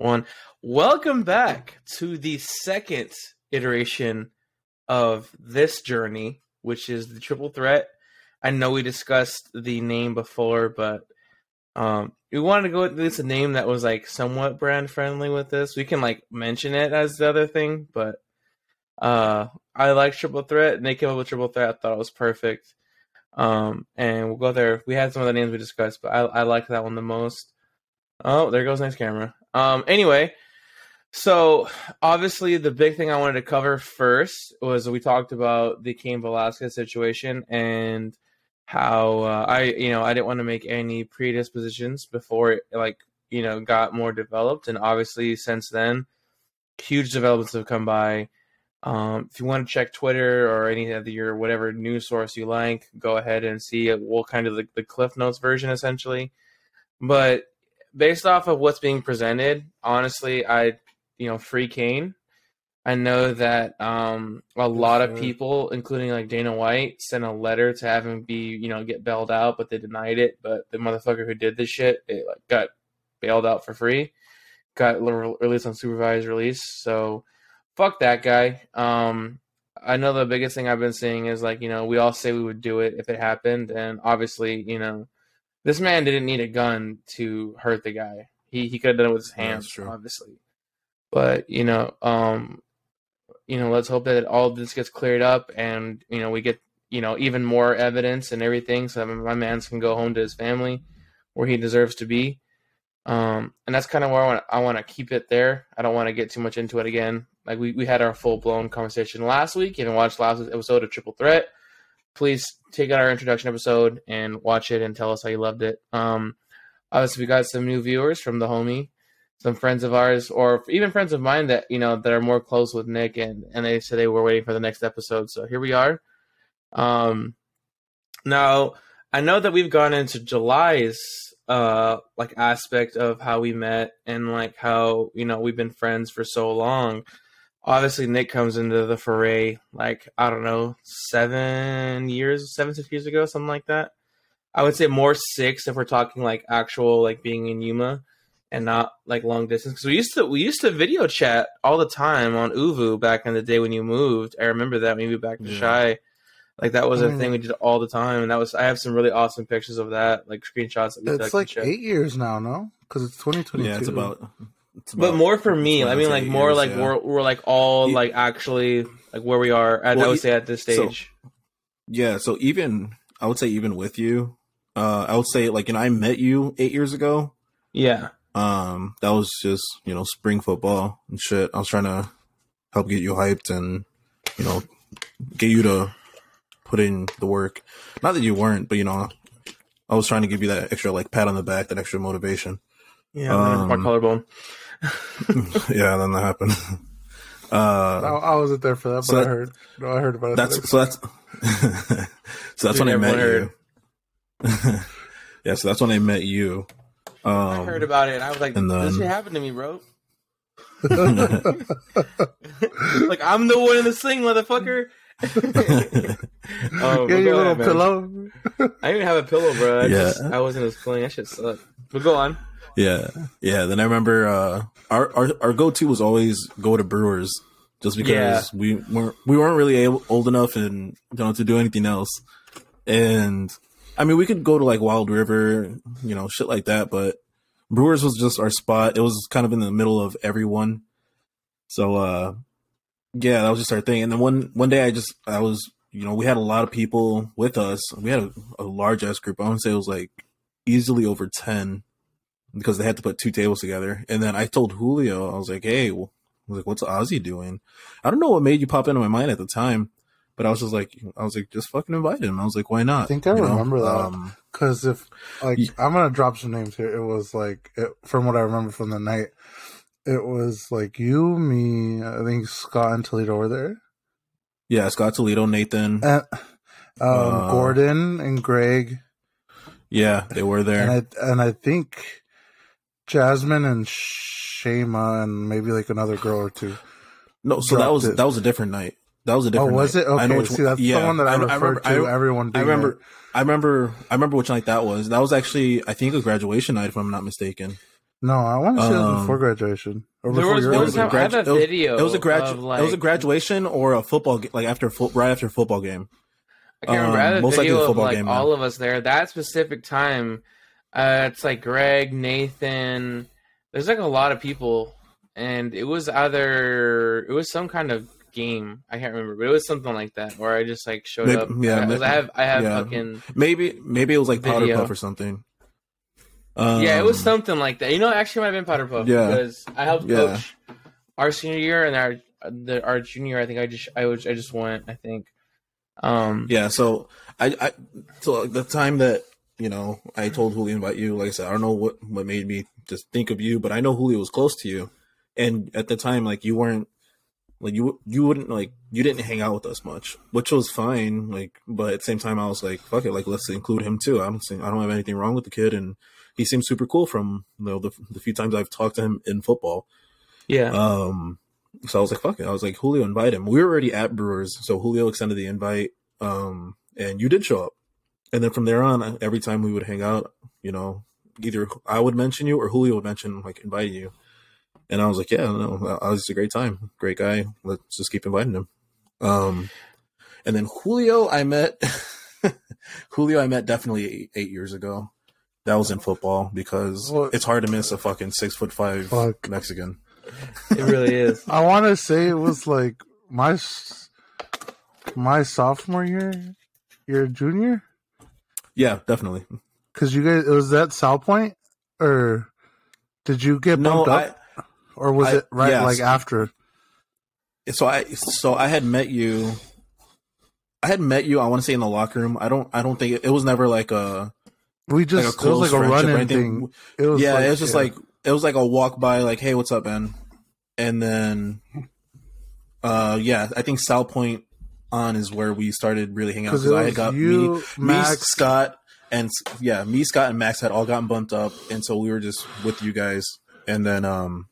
One. Welcome back to the second iteration of this journey, which is the triple threat. I know we discussed the name before, but um, we wanted to go with this name that was like somewhat brand friendly with this. We can like mention it as the other thing, but uh, I like triple threat, and they came up with triple threat. I thought it was perfect. Um, and we'll go there. We had some of the names we discussed, but I I like that one the most. Oh, there goes next camera. Um, anyway, so obviously the big thing I wanted to cover first was we talked about the Cain Velasquez situation and how uh, I, you know, I didn't want to make any predispositions before it, like, you know, got more developed. And obviously, since then, huge developments have come by. Um, if you want to check Twitter or any of your whatever news source you like, go ahead and see what kind of the, the Cliff Notes version essentially. But based off of what's being presented, honestly, I you know free Cain. I know that um, a lot of people, including like Dana White, sent a letter to have him be you know get bailed out, but they denied it. But the motherfucker who did this shit, it like got bailed out for free, got released on supervised release. So fuck that guy. Um, I know the biggest thing I've been seeing is like you know we all say we would do it if it happened, and obviously you know this man didn't need a gun to hurt the guy. He he could have done it with his hands, obviously. But you know, um, you know, let's hope that all this gets cleared up, and you know, we get you know even more evidence and everything, so my man's can go home to his family, where he deserves to be. Um, and that's kind of where I want I want to keep it there. I don't want to get too much into it again. Like we, we had our full blown conversation last week. You can watch last episode of Triple Threat please take out our introduction episode and watch it and tell us how you loved it. Um, obviously, we got some new viewers from the homie, some friends of ours, or even friends of mine that you know that are more close with Nick, and and they said they were waiting for the next episode. So here we are. Um, now I know that we've gone into July's uh like aspect of how we met and like how you know we've been friends for so long obviously Nick comes into the foray like I don't know seven years, seven six years ago, something like that. I would say more six if we're talking like actual like being in Yuma and not like long distance because we used to we used to video chat all the time on ooVoo back in the day when you moved. I remember that maybe back to yeah. Shy. Like that was a thing mm. we did all the time, and that was I have some really awesome pictures of that, like screenshots. That it's like eight years now, no? Because it's twenty twenty two. Yeah, it's about but more for me. I mean, like more years, like yeah. we're we're like all like actually like where we are. At, well, I would say at this stage. So, yeah. So even I would say even with you, uh, I would say like know I met you eight years ago. Yeah. Um, that was just you know spring football and shit. I was trying to help get you hyped and you know get you to put in the work. Not that you weren't, but you know I was trying to give you that extra like pat on the back, that extra motivation. Yeah, um, my collarbone. Yeah, then that happened. Uh, I, I, wasn't there for that, so but that, I heard. No, I heard about it. That's so that's so that's Dude, when I met heard. you. yeah, so that's when I met you. Um, I heard about it, and I was like, and then, "This shit happened to me, bro." like I'm the one in the sling, motherfucker. oh, Get your little pillow. I didn't have a pillow, bro. I yeah, just, I wasn't as sling. That shit sucked. But go on yeah, yeah. Then I remember uh, our our our go to was always go to Brewers, just because yeah. we weren't we weren't really able, old enough and you know to do anything else. And I mean, we could go to like Wild River, you know, shit like that, but Brewers was just our spot. It was kind of in the middle of everyone. So uh yeah, that was just our thing. And then one one day I just I was you know, we had a lot of people with us. We had a, a large ass group. I would say it was like easily over ten because they had to put two tables together. And then I told Julio, I was like, "Hey, well, I was like, what's Ozzie doing?" I don't know what made you pop into my mind at the time, but I was just like, I was like, just fucking invite him. I was like, why not? I think I you remember know? that because um, if like yeah. I'm gonna drop some names here. It was like it, from what I remember from the night, it was like you, me, I think Scott and Toledo were there. Yeah, Scott Toledo, Nathan, and, um, uh, Gordon, and Greg. Yeah, they were there, and I, and I think Jasmine and Shema and maybe like another girl or two. No, so that was it. that was a different night. That was a different. Oh, was night. it? Okay, I know which see, that's yeah, the one that I, I referred I remember, to. everyone, I remember. I remember. I remember which night that was. That was actually, I think, a graduation night, if I'm not mistaken. No, I want to say um, it was before graduation. Or there was one time I have a video. It was, it was a gradu- like, It was a graduation or a football game like after fo- right after a football game. I can't remember. Um, I have a um, video of like game, all of us there. That specific time, uh, it's like Greg, Nathan. There's like a lot of people, and it was either it was some kind of game. I can't remember, but it was something like that where I just like showed maybe, up. Yeah, maybe, I have I have yeah. fucking maybe maybe it was like Powder Puff or something. Um, yeah, it was um, something like that. You know, actually, might have been Powder Puff. Yeah, because I helped yeah. coach our senior year and our the, our junior. I think I just I was I just went. I think. Um. Yeah. So I I so the time that you know I told Julio about you, like I said, I don't know what what made me just think of you, but I know Julio was close to you, and at the time, like you weren't like you you wouldn't like you didn't hang out with us much, which was fine. Like, but at the same time, I was like, fuck it, like let's include him too. I don't think I don't have anything wrong with the kid, and he seems super cool from you know the, the few times I've talked to him in football. Yeah. Um. So I was like, fuck it. I was like, Julio, invite him. We were already at Brewers, so Julio extended the invite. Um, and you did show up. And then from there on, every time we would hang out, you know, either I would mention you or Julio would mention like inviting you. And I was like, yeah, no, I was a great time, great guy. Let's just keep inviting him. Um, and then Julio, I met Julio, I met definitely eight, eight, years ago. That was in football because what? it's hard to miss a fucking six foot five Fuck. Mexican. It really is. I want to say it was like my my sophomore year, your junior. Yeah, definitely. Because you guys, it was that South Point, or did you get bumped no, up? I, or was I, it right yes. like after? So I so I had met you. I had met you. I want to say in the locker room. I don't. I don't think it, it was never like a. We just like a it was like a running thing. It was yeah, like, it was just yeah. like it was like a walk by, like, hey, what's up, man? And then, uh, yeah, I think South Point on is where we started really hanging out because I had got you, me, Max, me, Scott, and yeah, me, Scott, and Max had all gotten bumped up, and so we were just with you guys, and then um,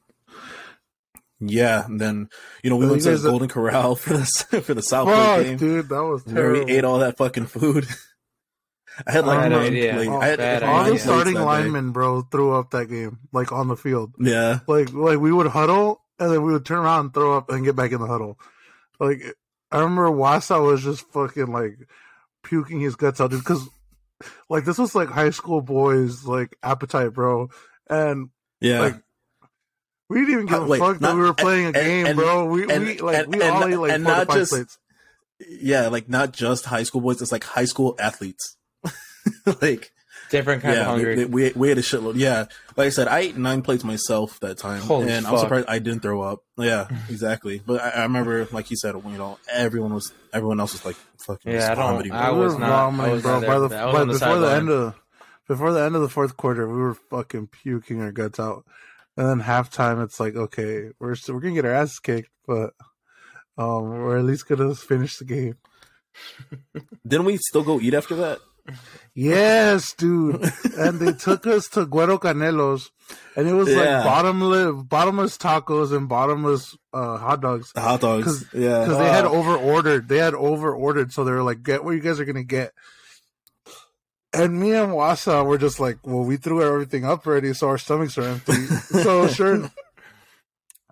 yeah, and then you know we went to the Golden Corral for the for the South Fuck, game, dude. That was terrible. we ate all that fucking food. I had like no idea. Like, I had, all the starting linemen, bro, threw up that game, like on the field. Yeah, like like we would huddle and then we would turn around and throw up and get back in the huddle. Like I remember Wasa was just fucking like puking his guts out, because like this was like high school boys like appetite, bro, and yeah, like we didn't even give uh, a wait, fuck not, that we were playing a game, and, bro. We, and, we like and, we all ate like four to five just, plates. Yeah, like not just high school boys. It's like high school athletes. like different kind yeah, of hungry. We, we, we, had a shitload. Yeah, like I said, I ate nine plates myself that time, Holy and fuck. I'm surprised I didn't throw up. Yeah, exactly. But I, I, remember, like you said, you know, everyone was, everyone else was like fucking. Yeah, I don't. I was not. I was bro. By the, by, before the end of before the end of the fourth quarter, we were fucking puking our guts out. And then halftime, it's like, okay, we're still, we're gonna get our ass kicked, but um, we're at least gonna finish the game. Didn't we still go eat after that? Yes, dude. and they took us to Güero Canelos, and it was yeah. like bottomless, bottomless tacos and bottomless uh, hot dogs. Hot dogs, Cause, yeah. Because they had over ordered. They had over ordered, so they were like, "Get what you guys are gonna get." And me and Wasa were just like, well, we threw everything up already, so our stomachs are empty. so sure,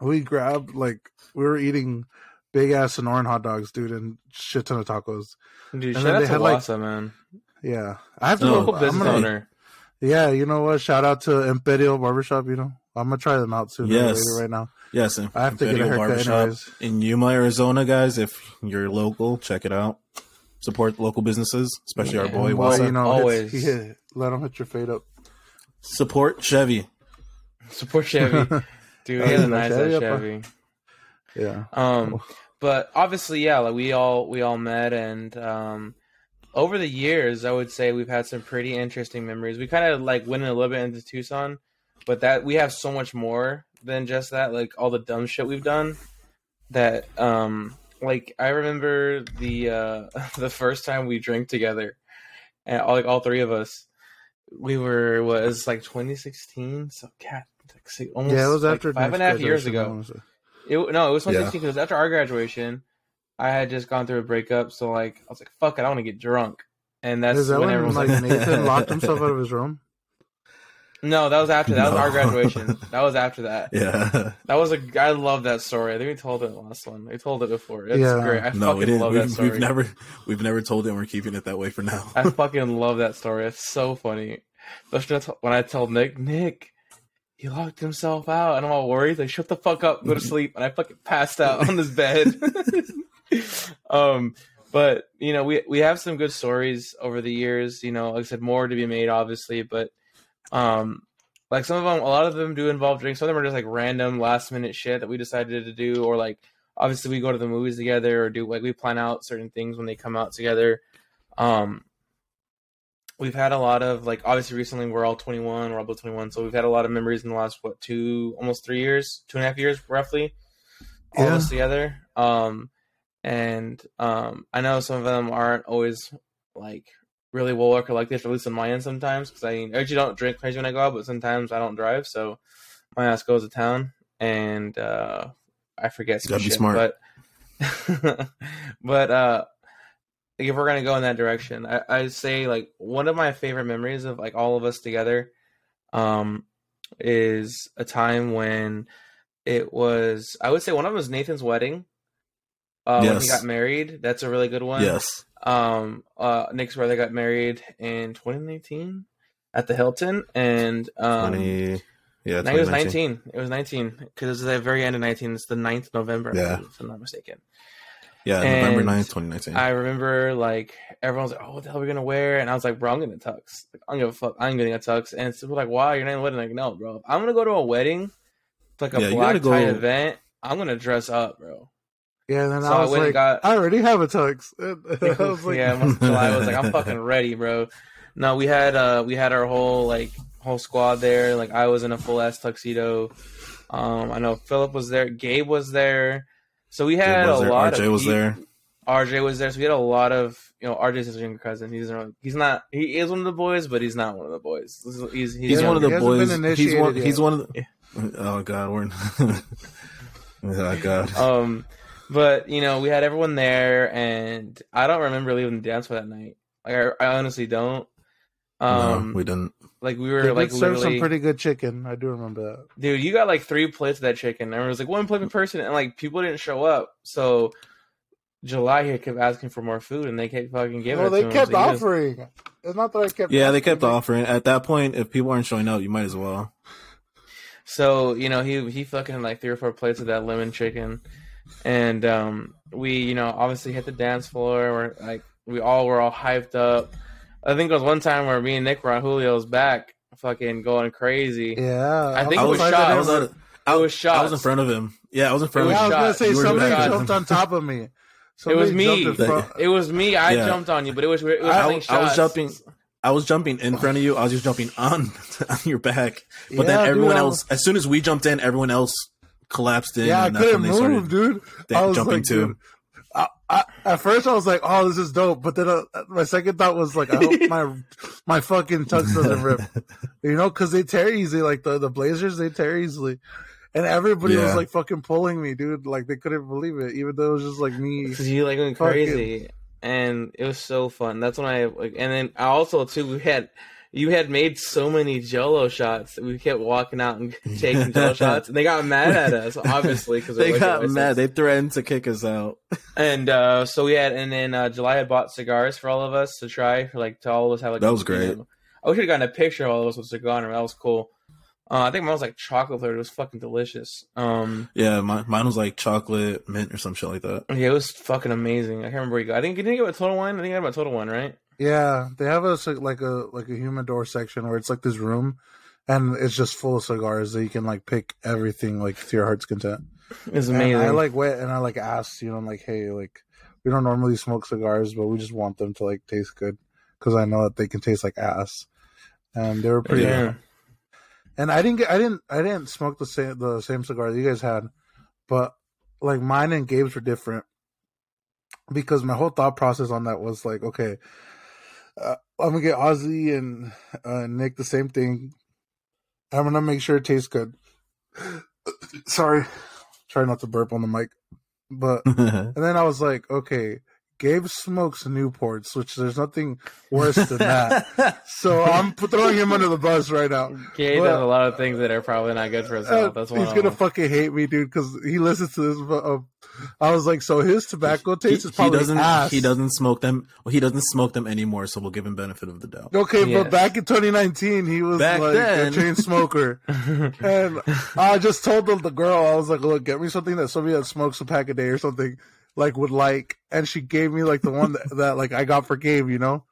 we grabbed like we were eating big ass Sonoran hot dogs, dude, and shit ton of tacos. Dude, and shout out to Wasa, like, man. Yeah, I have to local business gonna, owner. Yeah, you know what? Shout out to Imperial Barbershop. You know, I'm gonna try them out soon. Yes, right now. Yes, I have Imperial to get a haircut Barbershop anyways. in Yuma, Arizona, guys. If you're local, check it out support local businesses, especially yeah. our boy Wasa. You know, always yeah, let them hit your fade up. Support Chevy. Support Chevy, dude. He has a nice Chevy. Chevy. Yeah. Um, but obviously, yeah, like we all we all met, and um, over the years, I would say we've had some pretty interesting memories. We kind of like went a little bit into Tucson, but that we have so much more than just that. Like all the dumb shit we've done. That um like I remember the uh the first time we drank together, and all, like all three of us, we were was like 2016. So cat, like, almost yeah, it was after like five and a half years ago. It, no, it was 2016 yeah. it was after our graduation. I had just gone through a breakup, so like I was like, "Fuck it, I want to get drunk," and that's Is that when, when like Nathan locked himself out of his room. No, that was after that was our graduation. that was after that. Yeah. That was a. I love that story. I think we told it last one. We told it before. It's Yeah. great. I No, fucking didn't. love that We've, story. we've never we've never told it. and We're keeping it that way for now. I fucking love that story. It's so funny. Especially when I tell Nick, Nick, he locked himself out, and I'm all worried. Like, shut the fuck up, go to sleep, and I fucking passed out on this bed. um, but you know, we we have some good stories over the years. You know, like I said, more to be made, obviously, but um, like some of them, a lot of them do involve drinks. Some of them are just like random last minute shit that we decided to do, or like obviously we go to the movies together, or do like we plan out certain things when they come out together. Um, we've had a lot of like obviously recently we're all 21 we're all both 21 so we've had a lot of memories in the last what two almost three years two and a half years roughly all of us together um and um i know some of them aren't always like really well recollected at least on my end sometimes because i I actually don't drink crazy when i go out but sometimes i don't drive so my ass goes to town and uh i forget some Gotta be smart. but but uh if we're gonna go in that direction, I I say like one of my favorite memories of like all of us together, um, is a time when it was I would say one of them was Nathan's wedding. Uh, when he got married, that's a really good one. yes. Um, uh, Nick's brother got married in 2019 at the Hilton, and um, Twenty. Yeah. no, it was 2019. 19. It was 19 because it was the very end of 19. It's the 9th November, Yeah. if I'm not mistaken. Yeah. November 9th, 2019. I remember like everyone's like, "Oh, what the hell are we gonna wear?" And I was like, "Bro, I'm gonna tux. Like, I don't give a fuck. I'm getting a tux." And it's people like, "Why? You're not in a wedding?" Like, no, bro. If I'm gonna go to a wedding, it's like a Yeah, black gotta tie go- event. I'm gonna dress up, bro. Yeah, and then So I I was went and like, got- I already have a tux. I was like, yeah, once July, I was like, "I'm fucking ready, bro." No, we had uh we had our whole like whole squad there. Like I was in a full ass tuxedo. Um, I know Philip was there. Gabe was there. So we had Gabe was a there, lot RJ of was peop- there. RJ was there, so we had a lot of you know RJ's his younger cousin. He's really, he's not he is one of the boys, but he's not one of the boys. He's he's, he's, He's one of the hasn't boys. He's one. initiated He's one of the. Oh God, we're. oh God. um, but you know we had everyone there, and I don't remember leaving the dance for that night. Like I, I honestly don't. Um, no, we didn't. like we were did like serve literally, some pretty good chicken. I do remember that. dude. You got like three plates of that chicken. and it was like one plate per person, and like people didn't show up, so. July here kept asking for more food, and they kept fucking giving Well, it to they him. kept so he was- offering. It's not that I kept. Yeah, they kept but- offering. At that point, if people aren't showing up, you might as well. So you know he he fucking had like three or four plates of that lemon chicken, and um we you know obviously hit the dance floor. We're like we all were all hyped up. I think it was one time where me and Nick were on Julio's back, fucking going crazy. Yeah, I think I'm it was surprised shots. I I was, never- at, I, was shots. I was in front of him. Yeah, I was in front It of Yeah, I him. was gonna say You somebody shots. jumped on top of me. It was me. jumped in front- It was me. I Yeah. jumped on you, but it was it was I, I, I, was jumping. I was jumping in front of you. I was just jumping on on your back. But Yeah, then everyone dude, else, as soon as we jumped in, everyone else collapsed in. Yeah, I and that's couldn't when they move, dude. th- I was jumping like, too. dude, I, I, at first, I was like, "Oh, this is dope," but then uh, my second thought was like, "I hope my my fucking tux doesn't rip," you know, because they tear easy. Like the the Blazers, they tear easily, and everybody was like fucking pulling me, dude. Like they couldn't believe it, even though it was just like me. Cause you like went Fucking- crazy, and it was so fun. That's when I like, and then I also too we had you had made so many Jello shots that we kept walking out and taking Jello shots, and they got mad at us obviously because They got mad. They threatened to kick us out. and uh, so we had, and then uh, July had bought cigars for all of us to try, for like to all of us have like That was great. I wish I had gotten a picture of all of us with cigar. and That was cool. Uh, I think mine was like chocolate flavored. It was fucking delicious. Um, Yeah, my, mine was like chocolate mint or some shit like that. yeah, it was fucking amazing. I can't remember where you got. I think you didn't get a total one. I think I got a total one, right? Yeah, they have a like a like a humidor section where it's like this room, and it's just full of cigars that you can like pick everything like to your heart's content. It's was And amazing. I like went and I like asked, you know, like, hey, like we don't normally smoke cigars, but we just want them to like taste good because I know that they can taste like ass. And they were pretty. yeah. And I didn't get, I didn't, I didn't smoke the same the same cigar that you guys had, but like mine and Gabe's were different because my whole thought process on that was like, okay, uh, I'm gonna get Ozzie and uh, Nick the same thing. I'm gonna make sure it tastes good. Sorry, try not to burp on the mic. But and then I was like, okay, Gabe smokes Newports, which there's nothing worse than that. so I'm throwing him under the bus right now. Gabe But- does a lot of things that are probably not good for his Uh, health. That's one he's gonna them. fucking hate me, dude, because he listens to this. Uh, I was like, so his tobacco he, taste is he probably doesn't ass. he doesn't smoke them. Well, he doesn't smoke them anymore, so we'll give him benefit of the doubt. Okay, Yes. but back in 2019, he was Back like then. a chain smoker, and I just told the, the girl, I was like, "Look, get me something that somebody that smokes a pack a day or something like would like," and she gave me like the one that, that like I got for Gabe, you know.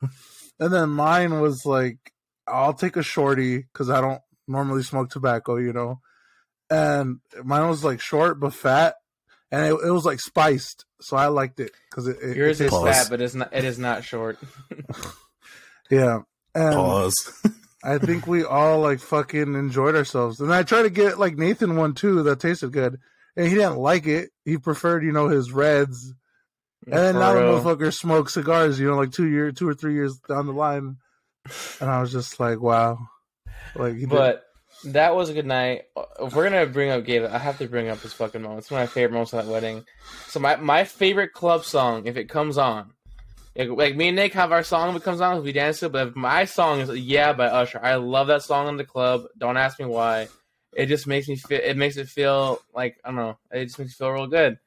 And then mine was like, "I'll take a shorty because I don't normally smoke tobacco, you know." And mine was like short but fat, and it, it was like spiced, so I liked it because it, it, Yours it is Pause. fat, but it's not. It is not short. yeah. And Pause. I think we all like fucking enjoyed ourselves. And I tried to get like Nathan one too that tasted good. And he didn't like it. He preferred, you know, his reds. And then For now the motherfucker smokes cigars, you know, like two year two or three years down the line. And I was just like, wow. Like he did- But that was a good night. If we're gonna bring up Gabe, I have to bring up this fucking moment. It's one of my favorite moments of that wedding. So my my favorite club song, if it comes on, like, like me and Nick have our song if it comes on, we dance to. it, But if my song is "Yeah" by Usher, I love that song in the club. Don't ask me why. It just makes me feel. It makes it feel like I don't know. It just makes me feel real good.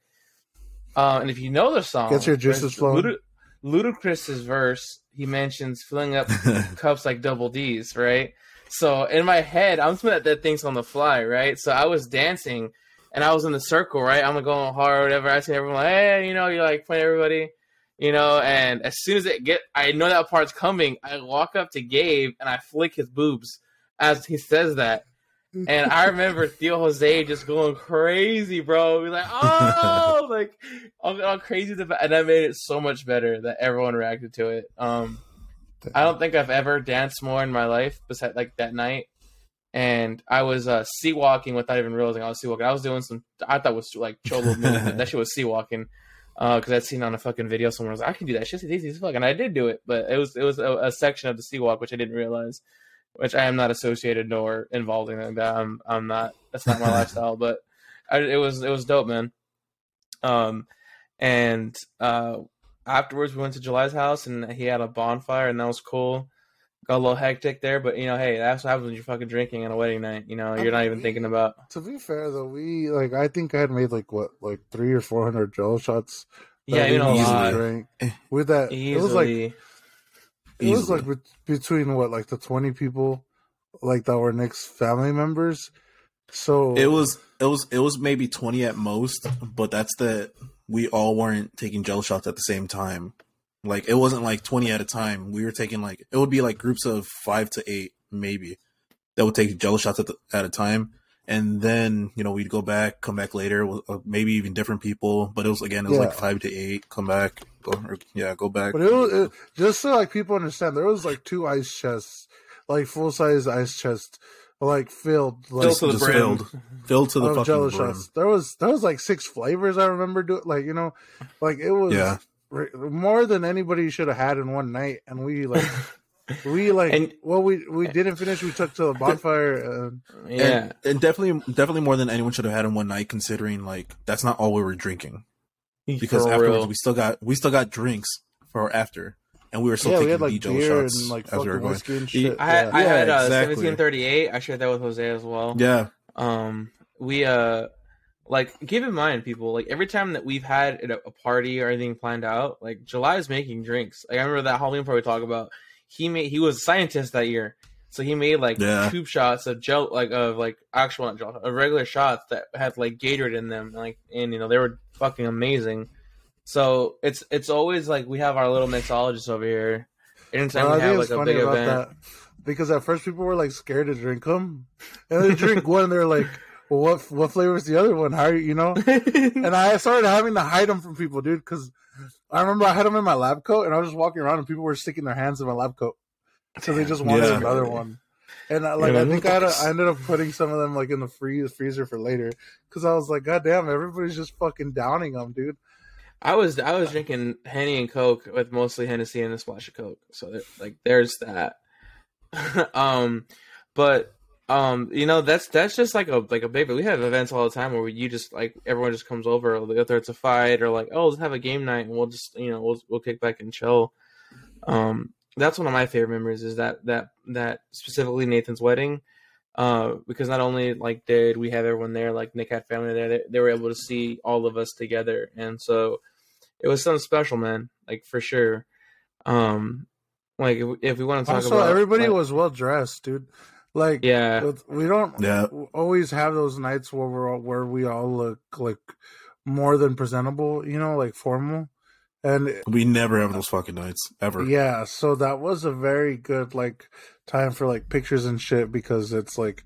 Uh, and if you know the song, Gets your juices flowing. Luda- Ludacris's verse, he mentions filling up cups like double D's, right? So in my head, I'm thinking that that thing's on the fly, right? So I was dancing and I was in the circle, right? I'm going hard, whatever. I see everyone like, hey, you know, you like point everybody, you know, and as soon as it get I know that part's coming, I walk up to Gabe and I flick his boobs as he says that. And I remember Theo Jose just going crazy, bro. He's like, oh, like all, all crazy. The, and that made it so much better that everyone reacted to it. Um, I don't think I've ever danced more in my life besides like that night. And I was uh, C-walking without even realizing I was C-walking. I was doing some I thought was like cholo movement. that shit was C-walking because I'd seen on a fucking video somewhere. I was like, I can do that. Shit's easy as fuck, and I did do it. But it was it was a, a section of the C-walk which I didn't realize, which I am not associated nor involved in like that. I'm I'm not. That's not my lifestyle. But I, it was it was dope, man. Um, and uh, afterwards we went to July's house and he had a bonfire and that was cool. Got a little hectic there, but you know, hey, that's what happens when you're fucking drinking on a wedding night. You know, you're not even thinking about. to be fair though, we like I think I had made like what, like three or four hundred jello shots. Yeah, you know, a easily lot. drank. Eh. With that, it was like Easily. It was like bet- between what, like the twenty people, like that were Nick's family members. So It was it was it was maybe twenty at most, but that's the we all weren't taking gel shots at the same time. Like it wasn't like twenty at a time. We were taking like it would be like groups of five to eight maybe that would take gel shots at the, at a time, and then you know we'd go back, come back later, with, uh, maybe even different people. But it was again it was like five to eight, come back, go or, yeah, go back. But it was it, just so like people understand, there was like two ice chests, like full size ice chests, like filled, like Filled to the brim. filled, filled to the fucking Jello brim. shots. There was there was like six flavors. I remember doing like you know, like it was Yeah. re- more than anybody should have had in one night, and we like. We like And- well we we didn't finish. We took to the bonfire. And, Yeah, and, and definitely definitely more than anyone should have had in one night considering like that's not all we were drinking because For afterwards real. we still got we still got drinks for after and we were still yeah, we taking had like the Jello beer shots and like as we were going whiskey and Ye- shit. I had, I Yeah, had uh, exactly. 1738. I shared that with Jose as well. yeah um we uh like keep in mind people like every time that we've had a a party or anything planned out like july is making drinks like i remember that halloween party we talk about he made he was a scientist that year. So he made like Yeah. tube shots of gel like of like actual not gel of regular shots that had like gatorade in them like and you know they were fucking amazing. So it's it's always like we have our little mixologist over here. Anytime Well, we have like a big event. that because at first people were like scared to drink them, and they drink one, and they're like, "Well, what what flavor is the other one? How you, you know?" And I started having to hide them from people, dude, because I remember I had them in my lab coat, and I was just walking around, and people were sticking their hands in my lab coat, so they just wanted Yeah. another one. And I, like Yeah, I think I, had a, I ended up putting some of them like in the freeze freezer for later because I was like, God damn, everybody's just fucking downing them, dude. I was I was drinking Henny and Coke with mostly Hennessy and a splash of Coke. So like there's that. um, but Um, you know that's that's just like a like a big. We have events all the time where you just like everyone just comes over, whether it's a fight or like oh let's have a game night and we'll just you know we'll we'll kick back and chill. Um, that's one of my favorite memories is that that that specifically Nathan's wedding. Uh, because not only like did we have everyone there, like Nick had family there, they, they were able to see all of us together, and so it was something special, man. Like for sure. Um, like if, if we want to talk also, about everybody like, was well dressed, dude. Like, yeah, with- we don't Yeah. always have those nights where we're all, where we all look like more than presentable, you know, like formal. And We never have those fucking nights ever. yeah, so that was a very good like time for like pictures and shit because it's like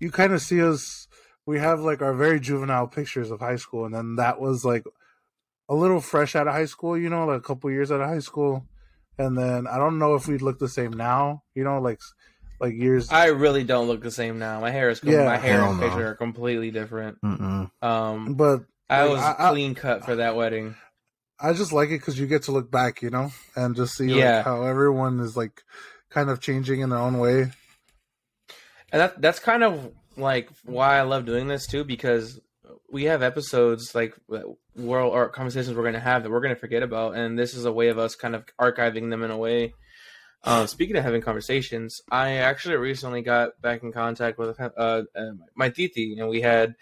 you kind of see us. We have like our very juvenile pictures of high school, and then that was like a little fresh out of high school, you know, like a couple years out of high school. And then I don't know if we'd look the same now, you know, like like years. I really don't look the same now. My hair is com- Yeah. my hair and no. picture are completely different. Mm-mm. Um, but I like, was I- I- clean cut for that wedding. I just like it because you get to look back, you know, and just see Yeah. like, how everyone is like kind of changing in their own way. and that that's kind of like why I love doing this too because we have episodes like world or conversations we're going to have that we're going to forget about, and this is a way of us kind of archiving them in a way. Uh, speaking of having conversations, I actually recently got back in contact with uh, uh, my titi, and we had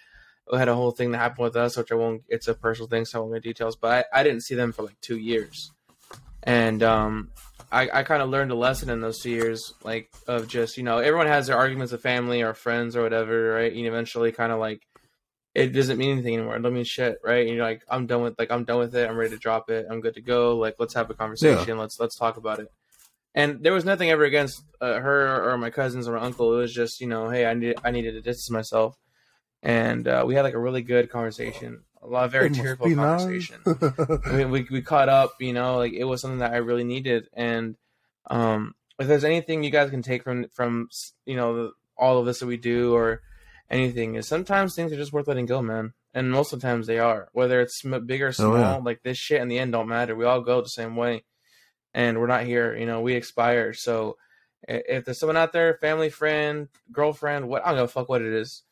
we had a whole thing that happened with us, which I won't. It's a personal thing, so I won't get details. But I, I didn't see them for like two years, and um, I, I kind of learned a lesson in those two years, like of just you know everyone has their arguments with family or friends or whatever, right? And eventually, kind of like it doesn't mean anything anymore. It don't mean shit, right? And you're like, I'm done with like I'm done with it. I'm ready to drop it. I'm good to go. Like let's have a conversation. Let's let's talk about it. And there was nothing ever against uh, her or my cousins or my uncle. It was just you know, hey, I need I needed to distance myself, and uh, we had like a really good conversation. A lot of very tearful nice. conversation. I mean, we we caught up, you know, like it was something that I really needed. And um, if there's anything you guys can take from from you know the, all of this that we do or anything, is sometimes things are just worth letting go, man. And most of the times they are, whether it's big or small. Oh, yeah. Like this shit in the end don't matter. We all go the same way, and we're not here. You know, we expire. So if there's someone out there, family, friend, girlfriend, what I don't give a fuck what it is,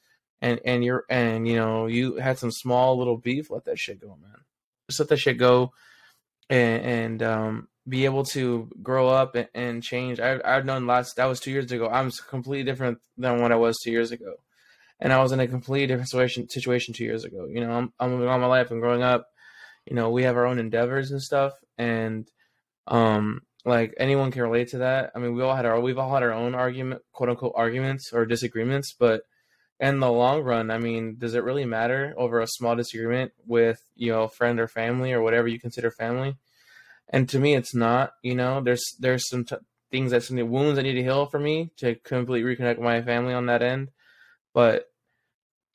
and and you're and you know you had some small little beef, let that shit go, man. Just let that shit go, and, and um, be able to grow up and, and change. I, I've known last that was two years ago. I'm completely different than what I was two years ago, and I was in a completely different situation situation two years ago. You know, I'm I'm moving on my life and growing up. You know, we have our own endeavors and stuff, and um, like anyone can relate to that. I mean, we all had our we've all had our own argument, quote unquote, arguments or disagreements, but in the long run, I mean, does it really matter over a small disagreement with you know friend or family or whatever you consider family? And to me, it's not. You know, there's there's some t- things that some wounds I need to heal for me to completely reconnect with my family on that end. But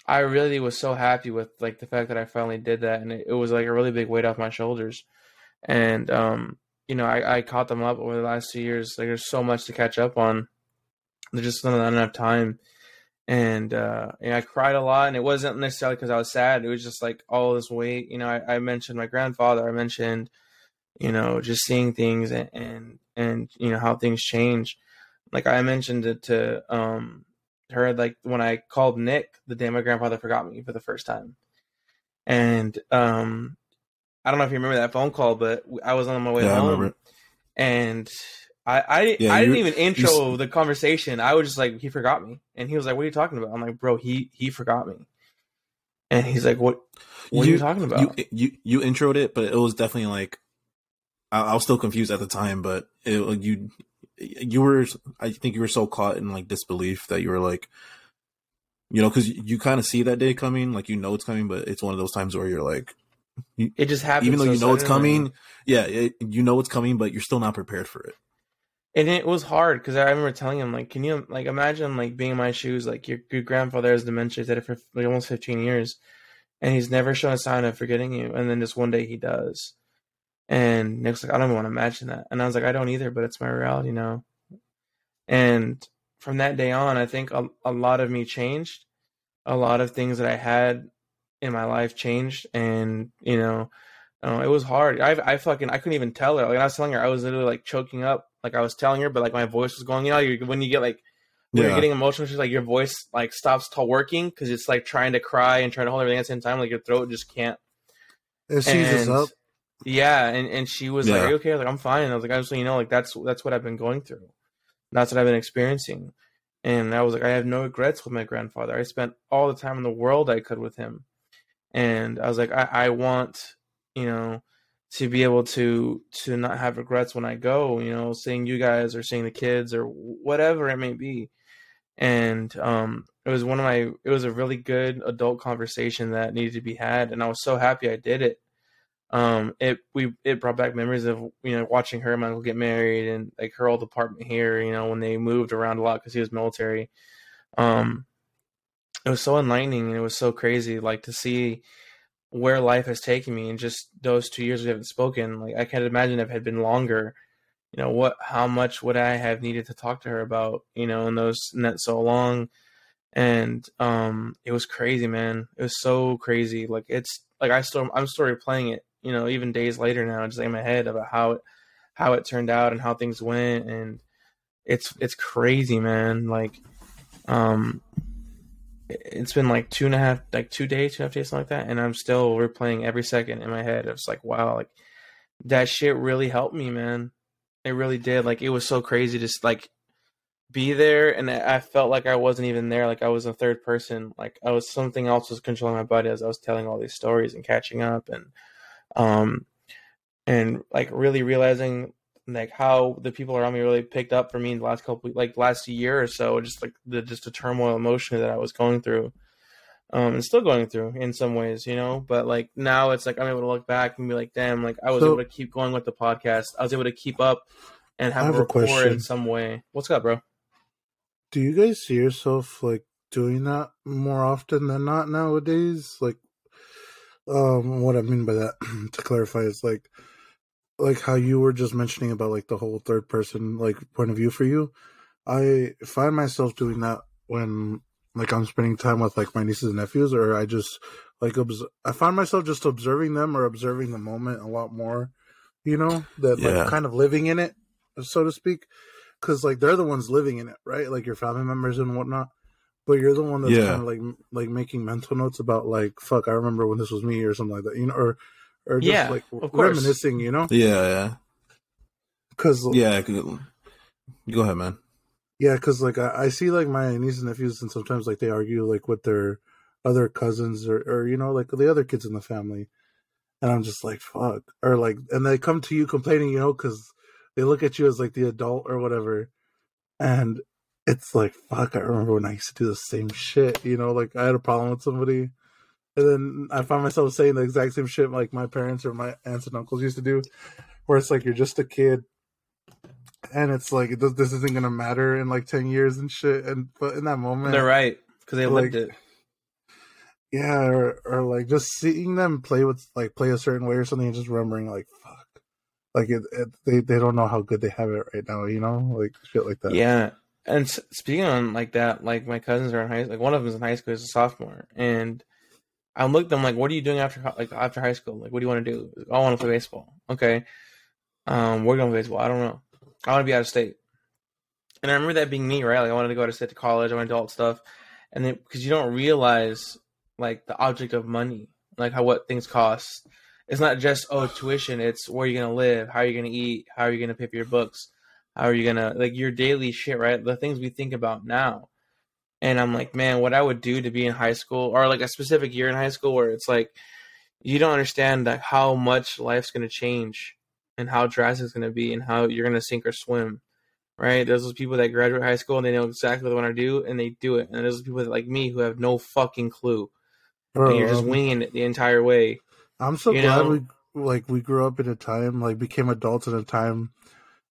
I really was so happy with like the fact that I finally did that, and it, it was like a really big weight off my shoulders. And um, you know, I, I caught them up over the last two years. Like, there's so much to catch up on. There's just not enough time. And uh and I cried a lot and it wasn't necessarily because I was sad. It was just like all this weight. You know I, I mentioned my grandfather. I mentioned you know just seeing things and, and and you know how things change. Like I mentioned it to um her like when I called Nick the day my grandfather forgot me for the first time. And um I don't know if you remember that phone call but I was on my way Yeah, I home remember and I I, Yeah, I didn't even intro the conversation. I was just like, he forgot me, and he was like, "What are you talking about?" I'm like, "Bro, he he forgot me," and he's like, "What? What are you talking about?" You, you you introed it, but it was definitely like I, I was still confused at the time, but it, uh, you you were I think you were so caught in like disbelief that you were like, you know, because you, you kind of see that day coming, like you know it's coming, but it's one of those times where you're like, it just happens, even though so you know it's coming, yeah, it, you know it's coming, but you're still not prepared for it. and it was hard because I remember telling him like, "Can you like imagine like being in my shoes? Like your your grandfather has dementia, he's had it for like almost 15 years, and he's never shown a sign of forgetting you, and then just one day he does." And Nick's like, "I don't want to imagine that," and I was like, "I don't either, but it's my reality now." And from that day on, I think a, a lot of me changed. A lot of things that I had in my life changed, and you know, uh, it was hard. I I fucking I couldn't even tell her. Like I was telling her, I was literally like choking up. Like I was telling her, but like my voice was going. You know, you, when you get like when Yeah. you're getting emotional, it's just like your voice like stops to working because it's like trying to cry and trying to hold everything at the same time. Like your throat just can't. It seizes And- up. Yeah, and, and she was like, Yeah. Are you okay? I was like, I'm fine. And I was like, I just you know, like that's that's what I've been going through. That's what I've been experiencing. And I was like, I have no regrets with my grandfather. I spent all the time in the world I could with him. And I was like, I, I want, you know, to be able to to not have regrets when I go, you know, seeing you guys or seeing the kids or whatever it may be. And um it was one of my it was a really good adult conversation that needed to be had and I was so happy I did it um it we it brought back memories of you know watching her and my uncle get married and like her old apartment here you know when they moved around a lot because he was military um it was so enlightening and it was so crazy like to see where life has taken me in just those two years we haven't spoken like i can't imagine if it had been longer you know what how much would i have needed to talk to her about you know in those in that so long? And um it was crazy man. It was so crazy. Like it's like i still i'm still replaying it you know even days later now just in my head about how it how it turned out and how things went and it's it's crazy man. Like um it's been like two and a half like two days two and a half days something like that and i'm still replaying every second in my head. It's like wow like that shit really helped me man. It really did. Like it was so crazy just like be there and I felt like I wasn't even there like I was a third person. Like I was something else was controlling my body as I was telling all these stories and catching up and um and like really realizing like how the people around me really picked up for me in the last couple like last year or so just like the just the turmoil emotionally that I was going through um and still going through in some ways you know but like now it's like I'm able to look back and be like damn like I was So- able to keep going with the podcast I was able to keep up and I have, have a rapport in question. some way what's up bro Do you guys see yourself like doing that more often than not nowadays? Like, um, what I mean by that, to clarify, is like, like how you were just mentioning about like the whole third person like point of view for you. I find myself doing that when like I'm spending time with like my nieces and nephews, or I just like obs- I find myself just observing them or observing the moment a lot more. You know that Yeah. like kind of living in it, so to speak because like they're the ones living in it, right? Like your family members and whatnot. But you're the one that's Yeah. kind of like like making mental notes about like fuck, I remember when this was me or something like that, you know, or or just Yeah, like of course. reminiscing, you know, Yeah, yeah, because yeah. Go go ahead, man. yeah, because like I, I see like my nieces and nephews, and sometimes like they argue like with their other cousins or or you know like the other kids in the family, and I'm just like fuck, or like, and they come to you complaining, you know, because they look at you as like the adult or whatever, and it's like fuck. I remember when I used to do the same shit, you know, like I had a problem with somebody. And then I find myself saying the exact same shit like my parents or my aunts and uncles used to do, where it's like you're just a kid, and it's like it does, this isn't gonna matter in like ten years and shit. And but in that moment, they're right because they lived Like- it yeah, or or like just seeing them play with like play a certain way or something, and just remembering like fuck, like it, it, they they don't know how good they have it right now, you know, like shit like that. Yeah, and speaking on like that, like my cousins are in high, school like one of them is in high school, he's a sophomore, and I'm looking at them like, "What are you doing after like after high school? Like, what do you want to do? "Oh, I want to play baseball. Okay, um, we're going to baseball. I don't know. I want to be out of state. And I remember that being me, right? Like I wanted to go out of state to college. I wanted to do all that stuff, and then because you don't realize like the object of money, like how what things cost. It's not just oh tuition. It's where you're gonna live, how you're gonna eat, how are you gonna pay for your books, how are you gonna like your daily shit, right? The things we think about now. And I'm like, man, what I would do to be in high school or like a specific year in high school where it's like you don't understand like how much life's gonna change and how drastic it's gonna be and how you're gonna sink or swim. Right? There's those people that graduate high school and they know exactly what they want to do and they do it. And there's those people that, like me who have no fucking clue. Bro, and you're just um, winging it the entire way. I'm so you glad know? we like we grew up in a time like became adults in a time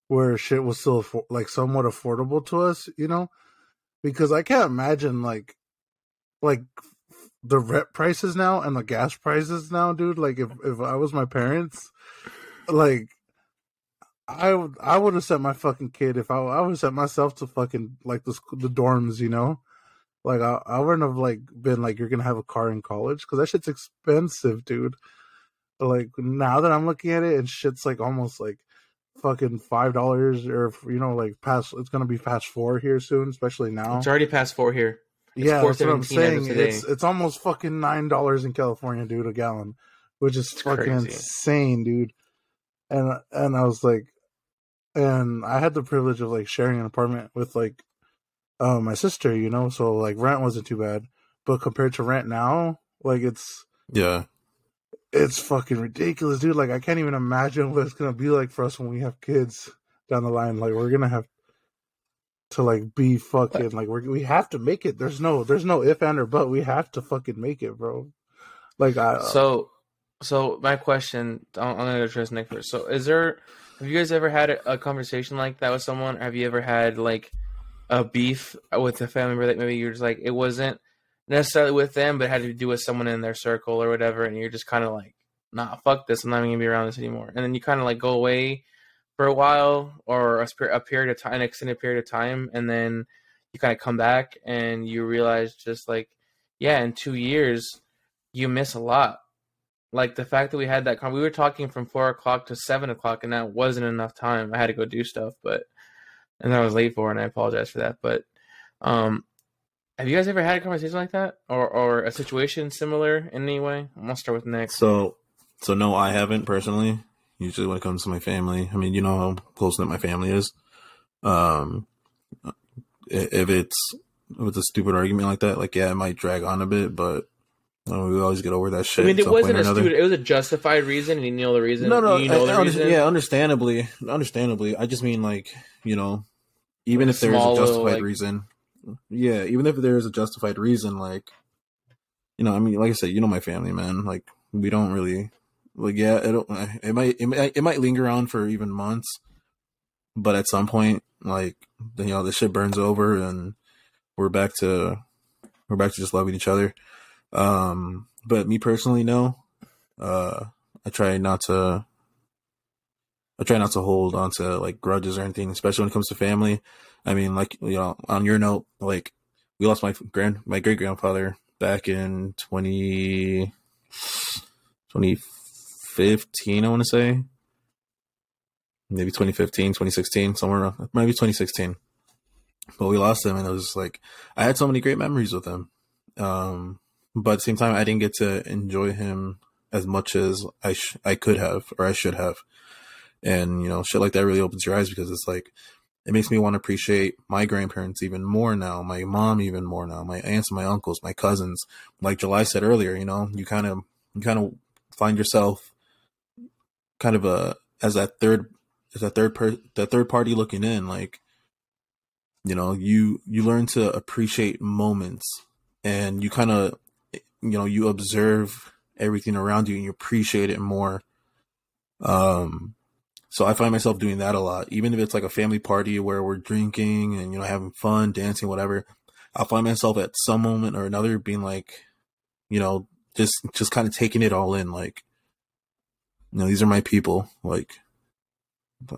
where shit was still like somewhat affordable to us, you know, because I can't imagine like like the rent prices now and the gas prices now, dude. Like if if I was my parents, like I would I would have sent my fucking kid if I I would have sent myself to fucking like the the dorms, you know. Like I, I wouldn't have like been like you're gonna have a car in college because that shit's expensive, dude. But, like now that I'm looking at it and shit's like almost like fucking five dollars or you know like past it's gonna be past four here soon especially now It's already past four here. yeah that's what i'm 4.17 as of saying it's it's almost fucking nine dollars in california dude a gallon which is It's fucking crazy. insane dude and and i was like and i had the privilege of like sharing an apartment with like uh, my sister you know so like rent wasn't too bad but compared to rent now like it's Yeah. It's fucking ridiculous, dude. Like I can't even imagine what it's gonna be like for us when we have kids down the line. Like we're gonna have to like be fucking like we we have to make it. There's no there's no if and or but. We have to fucking make it, bro. Like I uh So, so my question, I'm, I'm gonna address Nick first. So, is there? Have you guys ever had a, a conversation like that with someone? Have you ever had like a beef with a family member that maybe you're just like it wasn't necessarily with them, but had to do with someone in their circle or whatever, and you're just kind of like, nah, fuck this, I'm not even gonna be around this anymore, and then you kind of like go away for a while or a, a period of time, an extended period of time, and then you kind of come back and you realize just like, yeah, in two years you miss a lot. Like the fact that we had that con- we were talking from four o'clock to seven o'clock, and that wasn't enough time. I had to go do stuff, but and I was late for, and I apologize for that. But um, have you guys ever had a conversation like that, or or a situation similar in any way? I'm gonna start with Nick. So, so no, I haven't personally. Usually, when it comes to my family, I mean, you know how close knit my family is. Um, if it's it's a stupid argument like that, like yeah, it might drag on a bit, but uh, we always get over that shit. I mean, it wasn't a stupid. It was a justified reason, and you know the reason. No, no, you know I- the I reason. yeah, understandably, understandably. I just mean like you know, even Like if there's a small little, justified like- reason, yeah, even if there is a justified reason, like you know, I mean, like I said, you know, my family, man, like we don't really, like, yeah, it don't, it might, it might, it might linger on for even months, but at some point, like you know, the shit burns over and we're back to, we're back to just loving each other. Um, but me personally, no, uh, I try not to. I try not to hold on to like grudges or anything, especially when it comes to family. I mean, like you know, on your note, like we lost my grand my great grandfather back in 20, 2015, I want to say. Maybe 2015, 2016, somewhere around, maybe 2016. But we lost him, and it was like I had so many great memories with him. Um, but at the same time, I didn't get to enjoy him as much as I sh- I could have or I should have. And you know, shit like that really opens your eyes because it's like it makes me want to appreciate my grandparents even more now, my mom even more now, my aunts my uncles, my cousins. Like July said earlier, you know, you kind of you kind of find yourself kind of a as that third as that third per that third party looking in, like you know, you you learn to appreciate moments and you kind of you know, you observe everything around you and you appreciate it more. Um so I find myself doing that a lot, even if it's like a family party where we're drinking and you know having fun, dancing, whatever. I'll find myself at some moment or another being like, you know, just just kind of taking it all in. Like, you know, these are my people. Like,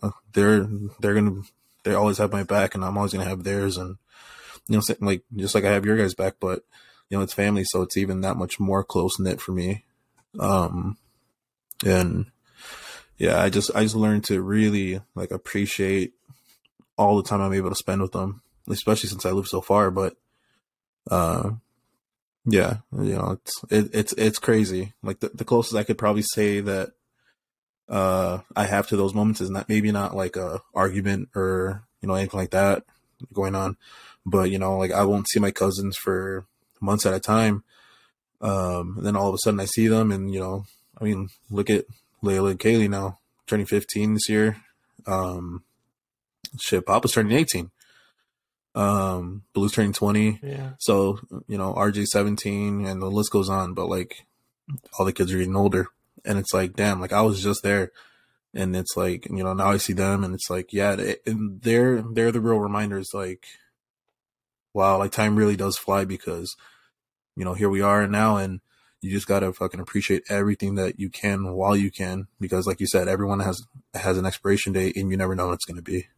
uh, they're they're gonna they always have my back, and I'm always gonna have theirs. And you know, like just like I have your guys' back, but you know, it's family, so it's even that much more close knit for me. Um, and yeah, I just I just learned to really like appreciate all the time I'm able to spend with them, especially since I live so far. But uh, yeah, you know, it's it, it's it's crazy. Like the, the closest I could probably say that uh I have to those moments is not maybe not like a argument or you know anything like that going on, but you know like I won't see my cousins for months at a time. Um, and then all of a sudden I see them, and you know, I mean, look at Layla and Kaylee now turning 15 this year. Um, shit, Papa's turning 18. Um, Blue's turning 20. Yeah. So, you know, RJ 17 and the list goes on, but like all the kids are getting older. And it's like, damn, like I was just there. And it's like, you know, now I see them and it's like, yeah, they, and they're, they're the real reminders like, wow, like time really does fly because, you know, here we are now and you just gotta fucking appreciate everything that you can while you can because like you said, everyone has, has an expiration date and you never know when it's going to be.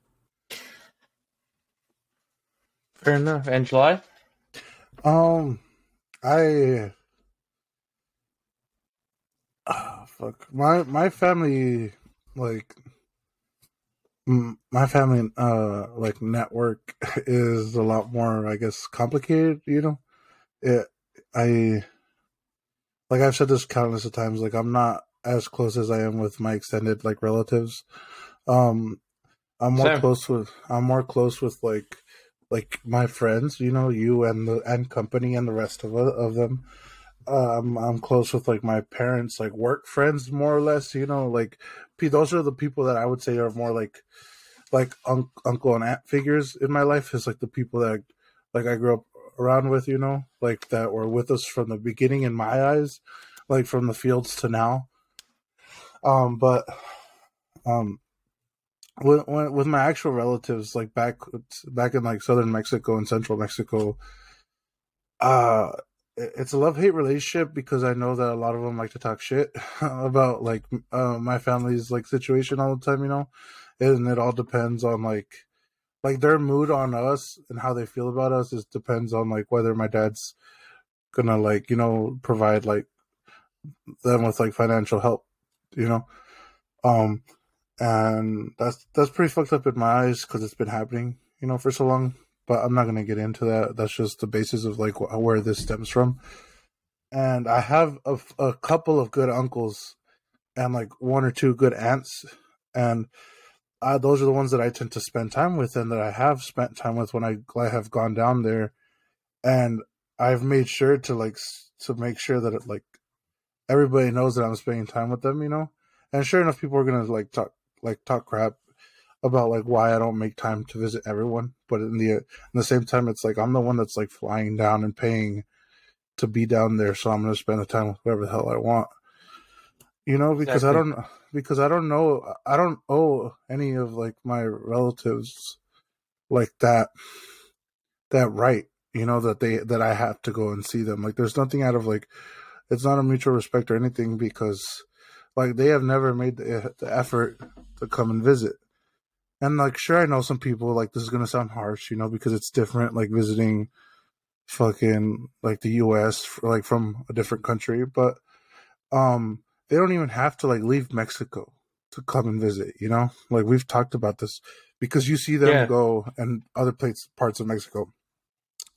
Fair enough. And July? Um, I ah, fuck my my family like my family uh like network is a lot more i guess complicated you know it i like i've said this countless of times like i'm not as close as i am with my extended like relatives um i'm more Same. close with i'm more close with like like my friends you know you and the and company and the rest of of them um i'm close with like my parents like work friends more or less you know like those are the people that i would say are more like like un- uncle and aunt figures in my life is like the people that like i grew up around with you know like that were with us from the beginning in my eyes like from the fields to now. Um but um with, with my actual relatives like back back in like southern mexico and central mexico uh it- it's a love hate relationship because I know that a lot of them like to talk shit about like uh, my family's like situation all the time, you know, and it all depends on like like their mood on us and how they feel about us. Is depends on like whether my dad's gonna like you know provide like them with like financial help, you know, um, and that's that's pretty fucked up in my eyes because it's been happening, you know, for so long but I'm not to get into that. That's just the basis of like wh- where this stems from. And I have a, a couple of good uncles and like one or two good aunts, and uh, those are the ones that I tend to spend time with and that I have spent time with when I, I have gone down there. And I've made sure to like to make sure that it, like everybody knows that I'm spending time with them, you know. And sure enough, people are gonna like talk like talk crap about like why I don't make time to visit everyone, but in the in the same time, it's like I'm the one that's like flying down and paying to be down there, so I'm gonna spend the time with whoever the hell I want. You know, because I don't because I don't know I don't owe any of like my relatives like that that right. You know that they that I have to go and see them. Like there's nothing out of like it's not a mutual respect or anything because like they have never made the, the effort to come and visit. And like, sure, I know some people like this is gonna sound harsh, you know, because it's different, like visiting fucking like the U.S. For, like from a different country, but um, they don't even have to like leave Mexico to come and visit, you know. Like we've talked about this because you see them Yeah. go and other places, parts of Mexico,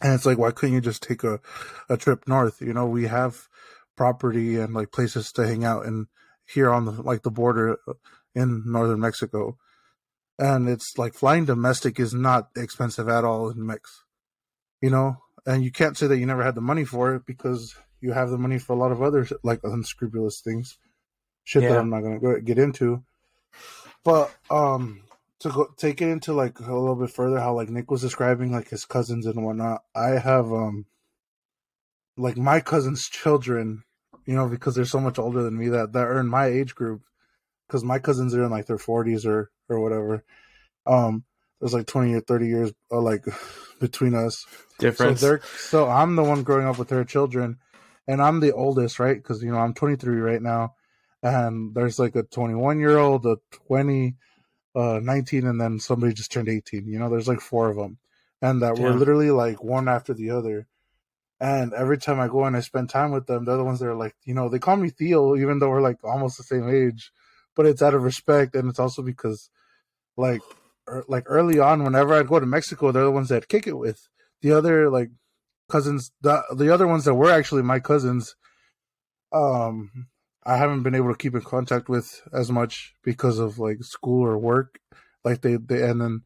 and it's like, why couldn't you just take a a trip north? You know, we have property and like places to hang out and here on the like the border uh, in northern Mexico and it's like flying domestic is not expensive at all in Mex, you know. And you can't say that you never had the money for it because you have the money for a lot of other like unscrupulous things, shit that I'm not gonna get into. But um, to go take it into like a little bit further, how like Nick was describing like his cousins and whatnot. I have um, like my cousins' children, you know, because they're so much older than me that that are in my age group. Because my cousins are in like their 40s or or whatever um there's like 20 or 30 years uh, like between us Difference. so they're so i'm the one growing up with their children and i'm the oldest right because you know i'm 23 right now and there's like a 21 year old a 20 uh 19 and then somebody just turned 18 you know there's like four of them and that we're Yeah. literally like one after the other. And every time i go and i spend time with them they're the ones that are like you know they call me theo even though we're like almost the same age but it's out of respect and it's also because like er, like early on whenever i'd go to mexico they're the ones that I'd kick it with. The other like cousins the the other ones that were actually my cousins um i haven't been able to keep in contact with as much because of like school or work. Like they they and then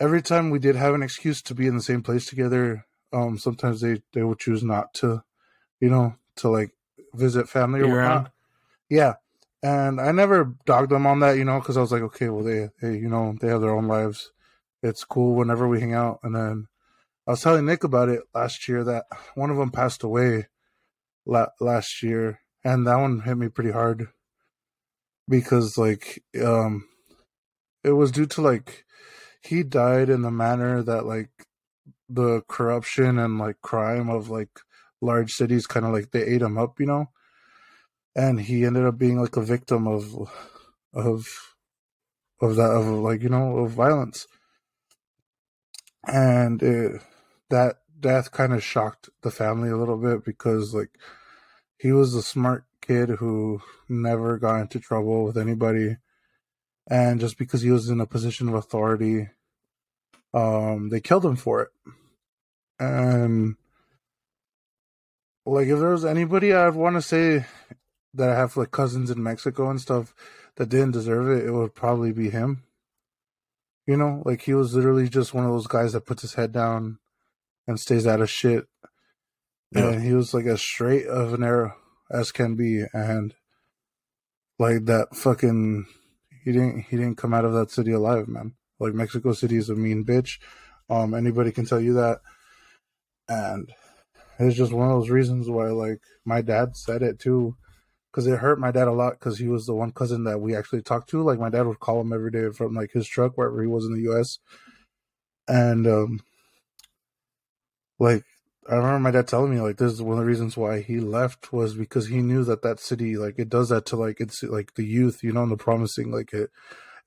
every time we did have an excuse to be in the same place together um sometimes they they would choose not to you know to like visit family or whatnot. yeah. And i never dogged them on that you know because i was like okay well they they you know they have their own lives. It's cool whenever we hang out. And then i was telling nick about it last year that one of them passed away la- last year and that one hit me pretty hard because like um it was due to like he died in the manner that like the corruption and like crime of like large cities kind of like they ate him up you know? And he ended up being like a victim of of of that of like you know of violence. And it, that death kind of shocked the family a little bit because like he was a smart kid who never got into trouble with anybody and just because he was in a position of authority, um, they killed him for it. And like, if there was anybody I'd want to say that I have like cousins in Mexico and stuff that didn't deserve it, it would probably be him. You know, like he was literally just one of those guys that puts his head down and stays out of shit. Yeah. And he was like as straight of an arrow as can be, and like that fucking he didn't he didn't come out of that city alive, man. Like Mexico City is a mean bitch. Um, anybody can tell you that, and it's just one of those reasons why like my dad said it too because it hurt my dad a lot because he was the one cousin that we actually talked to. Like my dad would call him every day from like his truck wherever he was in the U.S. And um, like I remember my dad telling me like this is one of the reasons why he left was because he knew that that city like it does that to like it's like the youth, you know, and the promising like it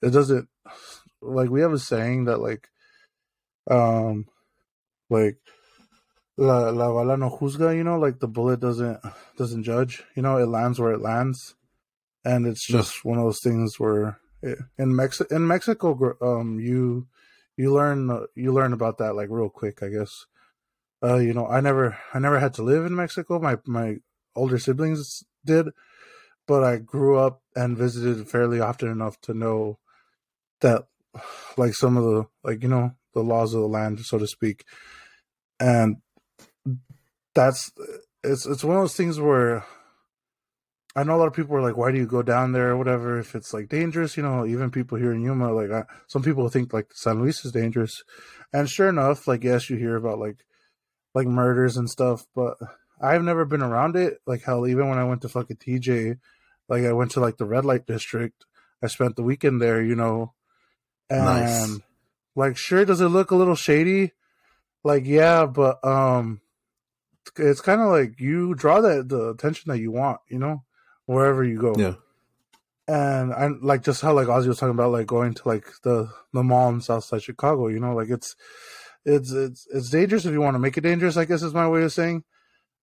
it doesn't like we have a saying that like um like la, la bala no juzga, you know, like the bullet doesn't doesn't judge, you know, it lands where it lands, and it's just one of those things where it, in Mex in Mexico, um, you you learn you learn about that like real quick, I guess. Uh, you know, I never I never had to live in Mexico. My my older siblings did, but I grew up and visited fairly often enough to know that like some of the like you know the laws of the land, so to speak, and that's it's it's one of those things where I know a lot of people are like, "Why do you go down there?" or whatever. If it's like dangerous, you know, even people here in Yuma, like I, some people think like San Luis is dangerous, and sure enough, like yes, you hear about like like murders and stuff, but I've never been around it. Like hell, even when I went to fucking TJ, like I went to like the red light district. I spent the weekend there, you know, and nice. like sure, does it look a little shady? Like yeah, but um it's kind of like you draw that the attention that you want, you know, wherever you go. Yeah. And I like just how like Ozzie was talking about like going to like the the mall in Southside Chicago, you know, like it's it's it's it's dangerous if you want to make it dangerous. I guess is my way of saying.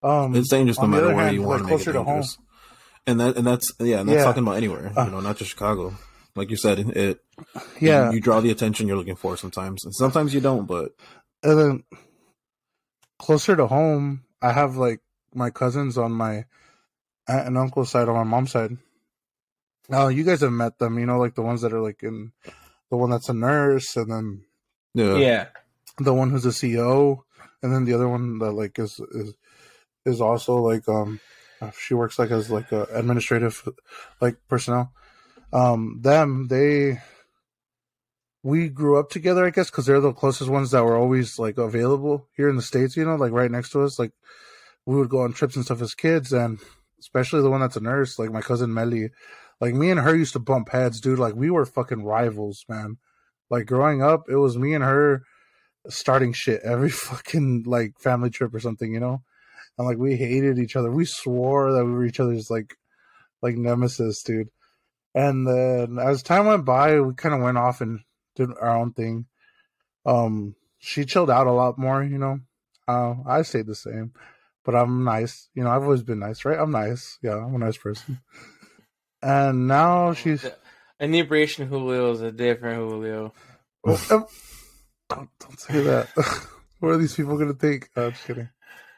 Um, it's dangerous no matter where hand, you want like, to make it dangerous. To and that and that's yeah, and that's yeah. talking about anywhere, uh, you know, not just Chicago. Like you said, it yeah, you, you draw the attention you're looking for sometimes, and sometimes you don't. But and then closer to home, I have like my cousins on my aunt and uncle side on my mom's side. Oh, you guys have met them, you know, like the ones that are like in the one that's a nurse, and then yeah, yeah, the one who's a CEO, and then the other one that like is is is also like um she works like as like a administrative like personnel. Um, them they we grew up together, I guess, because they're the closest ones that were always like available here in the states. You know, like right next to us. Like we would go on trips and stuff as kids, and especially the one that's a nurse, like my cousin Melly. Like me and her used to bump heads, dude. Like we were fucking rivals, man. Like growing up, it was me and her starting shit every fucking like family trip or something, you know. And like we hated each other. We swore that we were each other's like like nemesis, dude. And then as time went by, we kind of went off and did our own thing. Um, she chilled out a lot more, you know. Uh, I stayed the same, but I'm nice. You know, I've always been nice, right? I'm nice. Yeah, I'm a nice person. And now she's inebriation Julio is a different Julio. Well, don't, don't say that. what are these people gonna think? Oh, just kidding.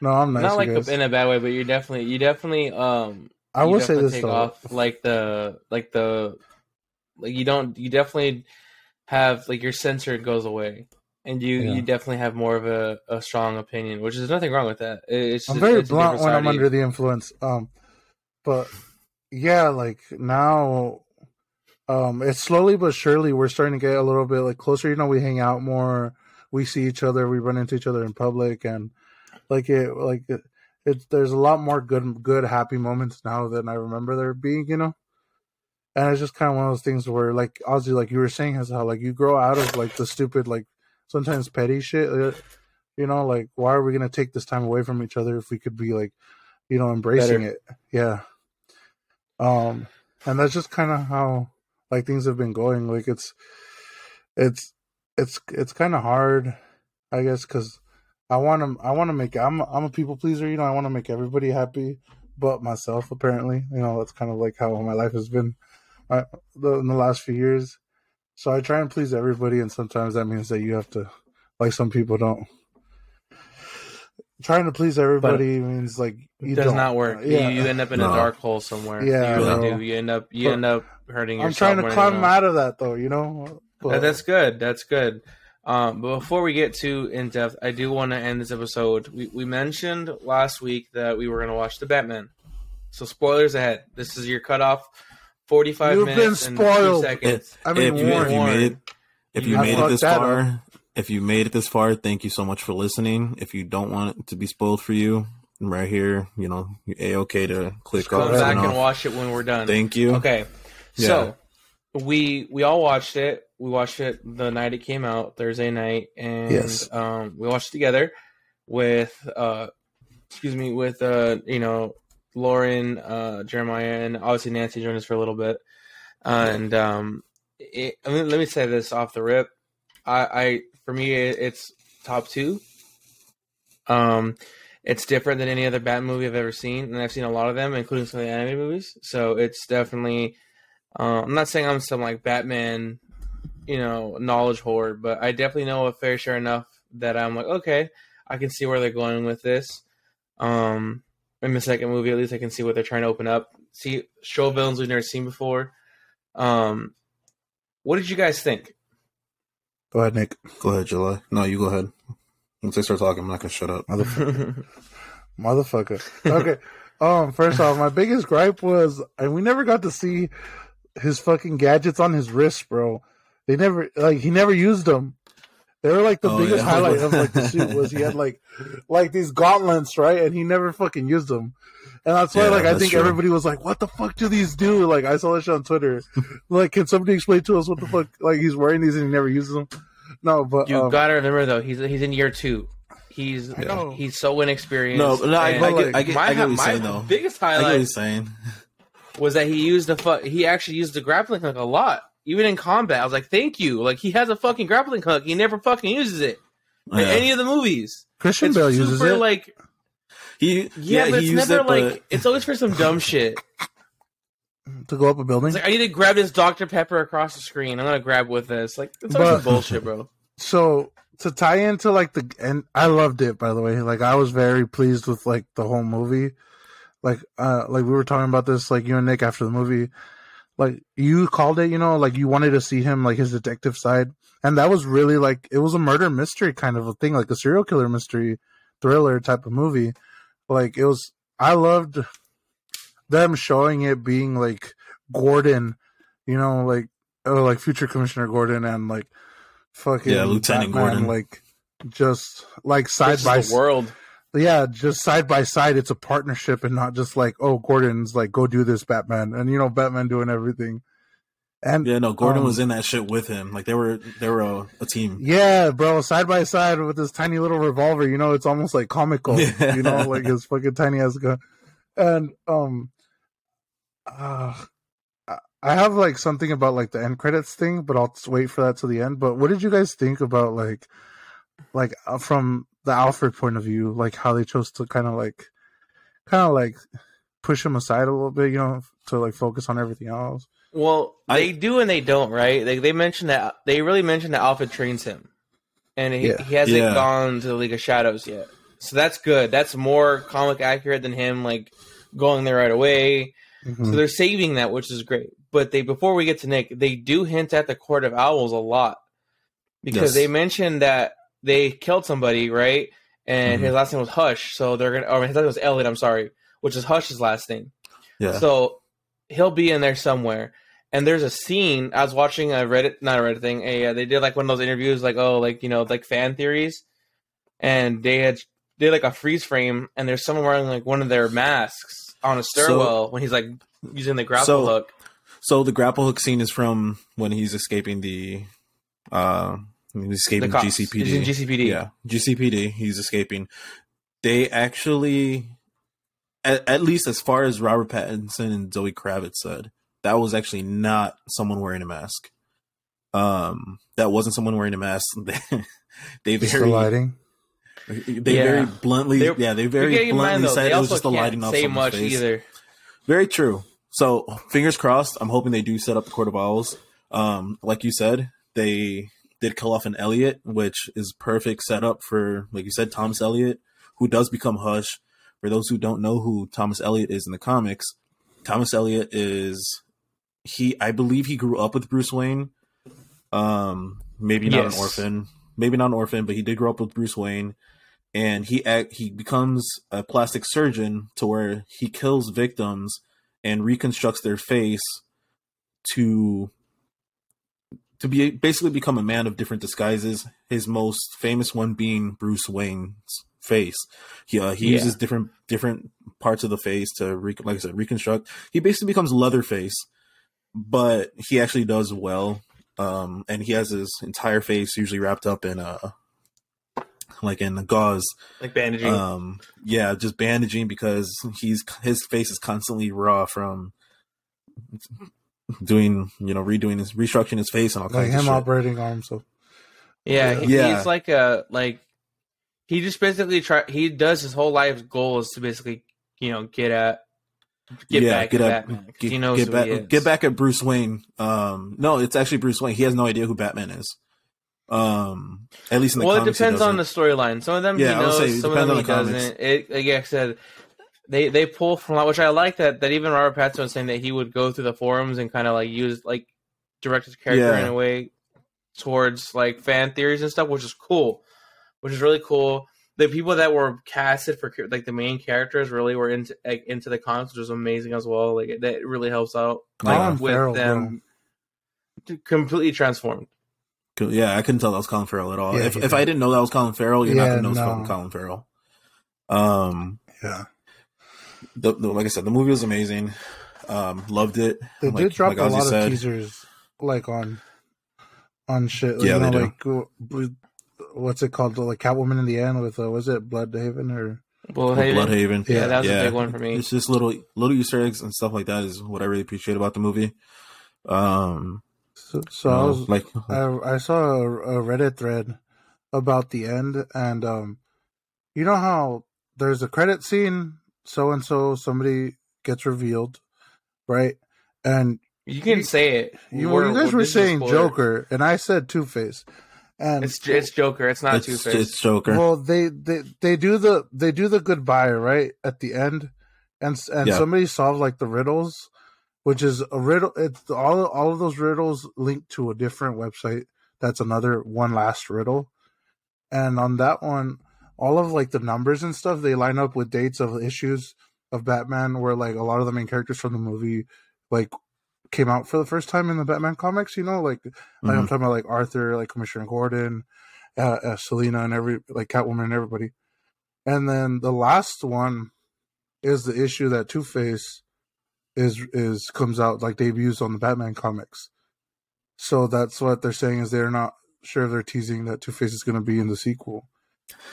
No, I'm nice. Not like in a bad way, but you're definitely you definitely um. I will say this though. Off, like the like the like you don't you definitely have like your censor goes away and you yeah. you definitely have more of a, a strong opinion which is nothing wrong with that it's i'm very it's blunt when i'm under the influence um but yeah like now um it's slowly but surely we're starting to get a little bit like closer you know we hang out more we see each other we run into each other in public and like it like it, it there's a lot more good good happy moments now than i remember there being you know and it's just kind of one of those things where like Ozzie, like you were saying, has how like you grow out of like the stupid like sometimes petty shit. Uh, you know, like why are we gonna take this time away from each other if we could be like, you know, embracing Better. it? Yeah. Um, and that's just kind of how like things have been going. Like it's, it's, it's, it's kind of hard, I guess, because I want to, I want to make. I'm, I'm a people pleaser. You know, I want to make everybody happy, but myself. Apparently, you know, that's kind of like how my life has been uh, the, in the last few years. So I try and please everybody, and sometimes that means that you have to, like some people don't. Trying to please everybody means like it does don't. not work. Yeah. You, you end up in No. a dark hole somewhere. Yeah, you really no. do. You end up you But end up hurting I'm yourself. trying to climb anyone else. out of that though, you know. But- that's good. That's good. Um, but before we get too in depth, I do want to end this episode. We, we mentioned last week that we were going to watch the Batman. So spoilers ahead. This is your cutoff. Forty-five You've been minutes and two spoiled. seconds. I mean, if, you, if you made it, if you I made it this that far, if you made it this far, thank you so much for listening. If you don't want it to be spoiled for you, right here, you know, a okay to click Come off. back and off. watch it when we're done. Thank you. Okay. Yeah. So we we all watched it. We watched it the night it came out, Thursday night, and Yes. um, we watched it together with uh, excuse me, with uh, you know, Lauren, uh, Jeremiah, and obviously Nancy joined us for a little bit. And um, it, I mean, let me say this off the rip. I, I for me, it, it's top two. Um, it's different than any other Batman movie I've ever seen, and I've seen a lot of them, including some of the anime movies. So it's definitely. Uh, I'm not saying I'm some like Batman, you know, knowledge hoard, but I definitely know a fair share enough that I'm like, okay, I can see where they're going with this. Um, in the second movie, at least I can see what they're trying to open up. See, show villains we've never seen before. Um, what did you guys think? Go ahead, Nick. Go ahead, July. No, you go ahead. Once I start talking, I'm not gonna shut up. Motherfucker. Motherfucker. Okay. Um. First off, my biggest gripe was, and we never got to see his fucking gadgets on his wrist, bro. They never like he never used them. They were like the Oh, biggest yeah. highlight of like the suit was he had like like these gauntlets, right? And he never fucking used them. And that's why, Yeah, like, I think true. everybody was like, "What the fuck do these do?" Like, I saw this shit on Twitter. like, can somebody explain to us what the fuck? Like, he's wearing these and he never uses them. No, but you um, gotta remember though, he's he's in year two. He's I he's so inexperienced. No, no, I, and I, get, I, get, my, I get what he's my saying though. biggest I get what highlight he's saying. Was that he used the fu- he actually used the grappling hook a lot, even in combat. I was like, thank you. Like he has a fucking grappling hook, he never fucking uses it in Yeah. any of the movies. Christian It's Bale uses it. like He, yeah, yeah, but he it's never it, but like it's always for some dumb shit. to go up a building. It's like I need to grab this Dr Pepper across the screen. I'm gonna grab with this. Like it's always But- bullshit, bro. so to tie into like the and I loved it by the way. Like I was very pleased with like the whole movie. Like uh like we were talking about this like you and Nick after the movie. Like you called it, you know, like you wanted to see him like his detective side. And that was really like it was a murder mystery kind of a thing, like a serial killer mystery thriller type of movie. Like it was I loved them showing it being like Gordon, you know, like oh like future commissioner Gordon and like fucking Yeah, Lieutenant Gordon. like just like side This by is the world. Yeah, just side by side. It's a partnership and not just like oh Gordon's like go do this Batman and you know Batman doing everything. And yeah, no, Gordon Um, was in that shit with him. Like they were, they were a, a team. Yeah, bro, side by side with this tiny little revolver, you know, it's almost like comical, Yeah. you know, like his fucking tiny ass gun. And um, uh, I- have like something about like the end credits thing, but I'll just wait for that to the end. But what did you guys think about like, like uh, from the Alfred point of view, like how they chose to kind of like, kind of like push him aside a little bit, you know, to like focus on everything else. Well, they do and they don't, right? They they mention that they really mention that Alfred trains him, and he, Yeah. he hasn't Yeah. gone to the League of Shadows yet. So that's good. That's more comic accurate than him like going there right away. Mhm. So they're saving that, which is great. But they before we get to Nick, they do hint at the Court of Owls a lot because Yes. they mentioned that they killed somebody, right? And Mhm. his last name was Hush, so they're gonna. Or his last name was Elliot. I'm sorry, which is Hush's last name. Yeah, So he'll be in there somewhere. And there's a scene I was watching a Reddit, not a Reddit thing. A uh, they did like one of those interviews, like oh, like you know, like fan theories, and they had they had, like a freeze frame, and there's someone wearing like one of their masks on a stairwell when he's like using the grapple So- hook. So the grapple hook scene is from when he's escaping the, uh, he's escaping GCPD. He's in GCPD. Yeah, GCPD. He's escaping. They actually, at, at least as far as Robert Pattinson and Zoe Kravitz said, that was actually not someone wearing a mask. Um, that wasn't someone wearing a mask. they Just the very, lighting. they Yeah. very bluntly, They- yeah, they very gotta keep in mind, bluntly said they it was just the can't lighting off say someone's much face. either. Very true. So fingers crossed. I'm hoping they do set up the Court of Owls. Um, like you said, they did kill off an Elliot, which is perfect setup for, like you said, Thomas Elliot, who does become Hush. For those who don't know who Thomas Elliot is in the comics, Thomas Elliot is he. I believe he grew up with Bruce Wayne. Um, maybe not yes. an orphan, maybe not an orphan, but he did grow up with Bruce Wayne, and he act, he becomes a plastic surgeon to where he kills victims and reconstructs their face to to be basically become a man of different disguises. His most famous one being Bruce Wayne's face. He uh, he yeah. uses different different parts of the face to re- like I said reconstruct. He basically becomes Leatherface, but he actually does well. Um, and he has his entire face usually wrapped up in uh like in gauze, like bandaging. Um, yeah, just bandaging because he's his face is constantly raw from doing, you know, redoing his restructuring his face and all like kinds him operating on himself. Yeah, he, yeah. he's like a like he just basically try he does his whole life's goal is to basically you know get at get yeah, back get at, Batman. Get, he knows get back, he get back at Bruce Wayne. Um, no, it's actually Bruce Wayne. He has no idea who Batman is. Um, at least in the well, it depends on the storyline. Some of them yeah, he knows, say, some of them he doesn't. It, like I said, they they pull from that, which I like that that even Robert Pattinson was saying that he would go through the forums and kind of like use like direct his character yeah. in a way towards like fan theories and stuff, which is cool, which is really cool. The people that were casted for like the main characters really were into like, into the comics, which was amazing as well. Like that really helps out like, with Farrell, them completely transformed. Yeah, I couldn't tell that was Colin Farrell at all. Yeah, if if I didn't know that was Colin Farrell, you're yeah, not gonna know no. it's Colin Farrell. Um, yeah. The, the, like I said, the movie was amazing. Um, loved it. They like, did drop like a lot said. of teasers, like on on shit. Like, yeah, you know, like what's it called? Like Catwoman in the end with uh, was it Blüdhaven or Blüdhaven? Blüdhaven. Yeah, that was yeah. a big one for me. It's just little little Easter eggs and stuff like that is what I really appreciate about the movie. Um, so, so I was like, I, I saw a, a, Reddit thread about the end, and um, you know how there's a credit scene, so and so, somebody gets revealed, right? And you can you, say it. You, you guys were saying Joker, and I said Two Face. And it's it's Joker. It's not Two Face. It's Joker. Well, they, they they do the they do the goodbye right at the end, and and yeah. somebody solves like the riddles, which is a riddle. It's all all of those riddles linked to a different website. That's another one last riddle, and on that one, all of like the numbers and stuff they line up with dates of issues of Batman, where like a lot of the main characters from the movie like came out for the first time in the Batman comics. You know, like, mm-hmm. like I'm mm-hmm. talking about like Arthur, like Commissioner Gordon, uh, uh, Selina, and every like Catwoman and everybody. And then the last one is the issue that Two Face is is comes out like debuts on the Batman comics. So that's what they're saying is they're not sure they're teasing that Two Face is going to be in the sequel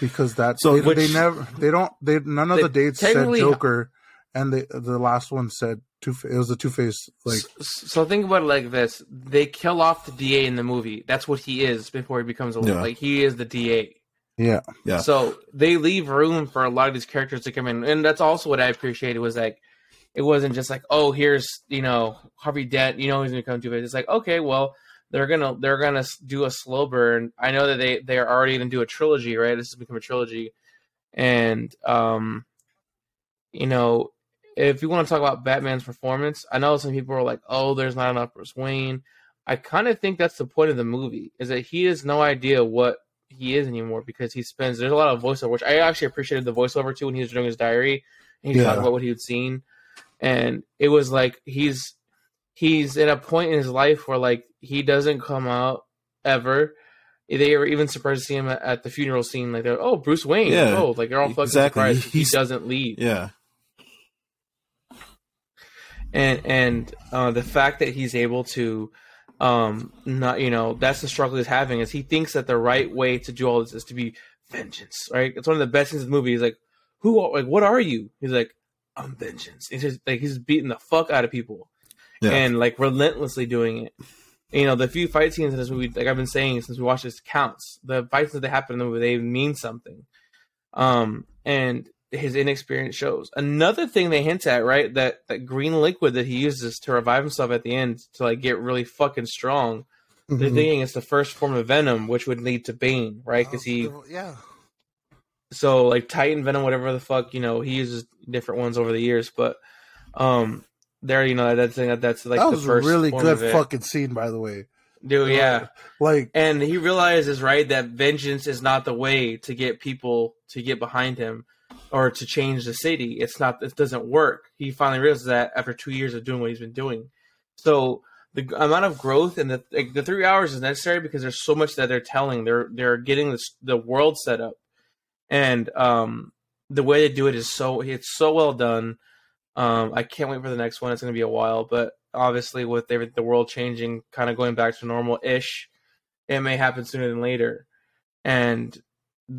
because that's so they, which, they never they don't they none of they, the dates said Joker and the the last one said two it was a Two Face like so think about it like this. They kill off the DA in the movie. That's what he is before he becomes a yeah. like he is the DA yeah. Yeah. So they leave room for a lot of these characters to come in. And that's also what I appreciated was like it wasn't just like, oh, here's you know Harvey Dent, you know he's gonna come to it. It's like, okay, well they're gonna they're gonna do a slow burn. I know that they they are already gonna do a trilogy, right? This has become a trilogy, and um, you know, if you want to talk about Batman's performance, I know some people are like, oh, there's not enough Bruce Wayne. I kind of think that's the point of the movie is that he has no idea what he is anymore because he spends there's a lot of voiceover, which I actually appreciated the voiceover too when he was doing his diary and he yeah. talked about what he had seen and it was like he's he's in a point in his life where like he doesn't come out ever. They were even surprised to see him at, the funeral scene. Like, oh, Bruce Wayne. Yeah, oh, like they're all fucking exactly. surprised he doesn't leave. Yeah. And and uh, the fact that he's able to, um, not you know that's the struggle he's having is he thinks that the right way to do all this is to be vengeance. Right? It's one of the best things in the movie. He's like, who like what are you? He's like, I'm vengeance. It's just like he's beating the fuck out of people, yeah. and like relentlessly doing it. You know, the few fight scenes in this movie, like I've been saying since we watched this, counts. The fights that they happen in the movie, they mean something. Um, and his inexperience shows. Another thing they hint at, right? That that green liquid that he uses to revive himself at the end to like get really fucking strong. Mhm. They're thinking it's the first form of venom, which would lead to Bane, right? Because he Oh, yeah. so like Titan Venom, whatever the fuck, you know, he uses different ones over the years, but um, there, you know, that's that's like that the was a first really good fucking scene, by the way. dude. Yeah, Like, and he realizes right that vengeance is not the way to get people to get behind him or to change the city. It's not. It doesn't work. He finally realizes that after two years of doing what he's been doing. So the amount of growth and the like, the three hours is necessary because there's so much that they're telling. They're they're getting this, the world set up, and um, the way they do it is so it's so well done. Um, I can't wait for the next one. It's going to be a while, but obviously with the world changing, kind of going back to normal ish, it may happen sooner than later. And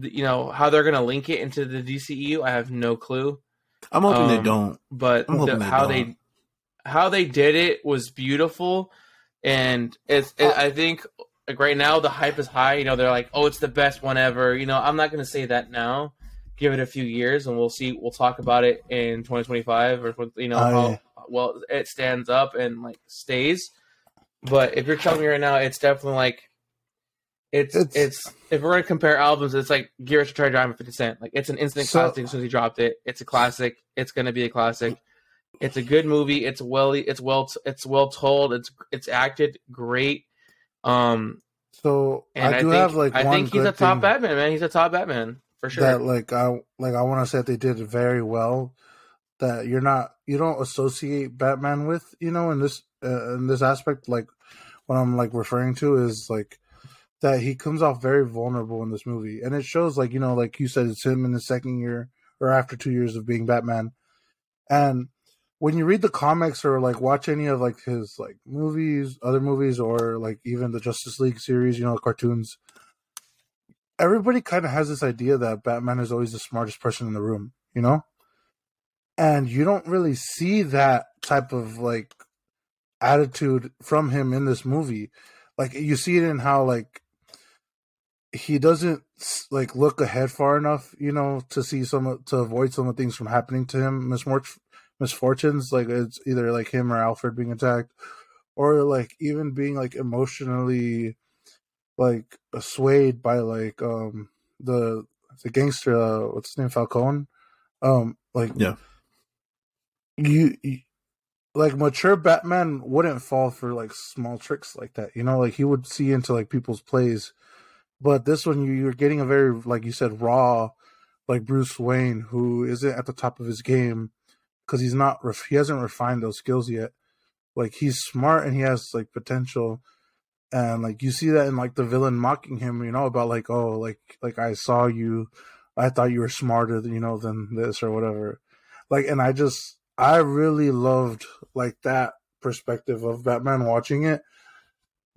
th- you know how they're going to link it into the DCEU, I have no clue. I'm hoping they Um, don't. But the, they how don't. they how they did it was beautiful, and it's it, I think like right now the hype is high. You know they're like, oh, it's the best one ever. You know I'm not going to say that now. Give it a few years, and we'll see. We'll talk about it in 2025, or you know Oh, how yeah. well it stands up and like stays. But if you're telling me right now, it's definitely like it's It's- it's, if we're gonna compare albums, it's like Get Rich or Die Tryin' 50 Cent. Like it's an instant So- classic as soon as he dropped it. It's a classic. It's gonna be a classic. It's a good movie. It's well it's well it's well told. It's it's acted great. Um so and I I, do think have like I think he's a top thing Batman, man. He's a top Batman for sure. that like I like I want to say that they did very well. That you're not you don't associate Batman with you know in this uh, in this aspect like what I'm like referring to is like that he comes off very vulnerable in this movie and it shows like you know like you said it's him in the second year or after two years of being Batman and when you read the comics or like watch any of like his like movies other movies or like even the Justice League series you know cartoons everybody kind of has this idea that Batman is always the smartest person in the room, you know? And you don't really see that type of like attitude from him in this movie. Like you see it in how like he doesn't like look ahead far enough, you know, to see some to avoid some of the things from happening to him, misfortunes. Like it's either like him or Alfred being attacked, or like even being like emotionally like swayed by like um the the gangster uh, what's his name Falcone? Um like Yeah. you, you like mature Batman wouldn't fall for like small tricks like that you know? Like he would see into like people's plays. But this one you, you're getting a very like you said raw like Bruce Wayne who isn't at the top of his game because he's not ref- he hasn't refined those skills yet. Like he's smart and he has like potential and like you see that in like the villain mocking him you know about like oh like like i saw you i thought you were smarter than you know than this or whatever like and i just i really loved like that perspective of batman watching it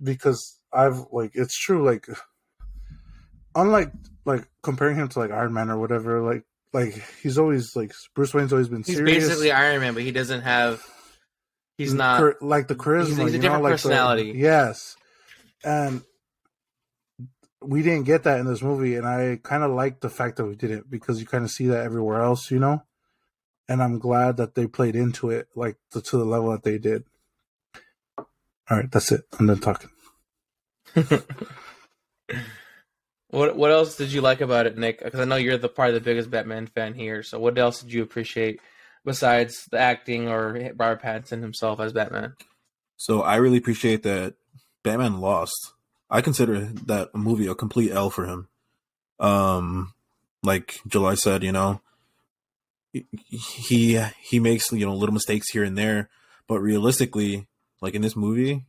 because i've like it's true like unlike like comparing him to like iron man or whatever like like he's always like bruce wayne's always been he's serious basically Iron Man, but he doesn't have he's not like the charisma. he's a you know, different like the- personality. yes, and we didn't get that in this movie, and I kind of like the fact that we didn't because you kind of see that everywhere else, you know. And I'm glad that they played into it like to, to the level that they did. All right, that's it. I'm done talking. What what else did you like about it, Nick? Because I know you're the probably the biggest Batman fan here. So what else did you appreciate besides the acting or Robert Pattinson himself as Batman? So I really appreciate that Batman lost. I consider that movie a complete L for him. Um, like July said, you know, he he makes you know little mistakes here and there, but realistically, like in this movie,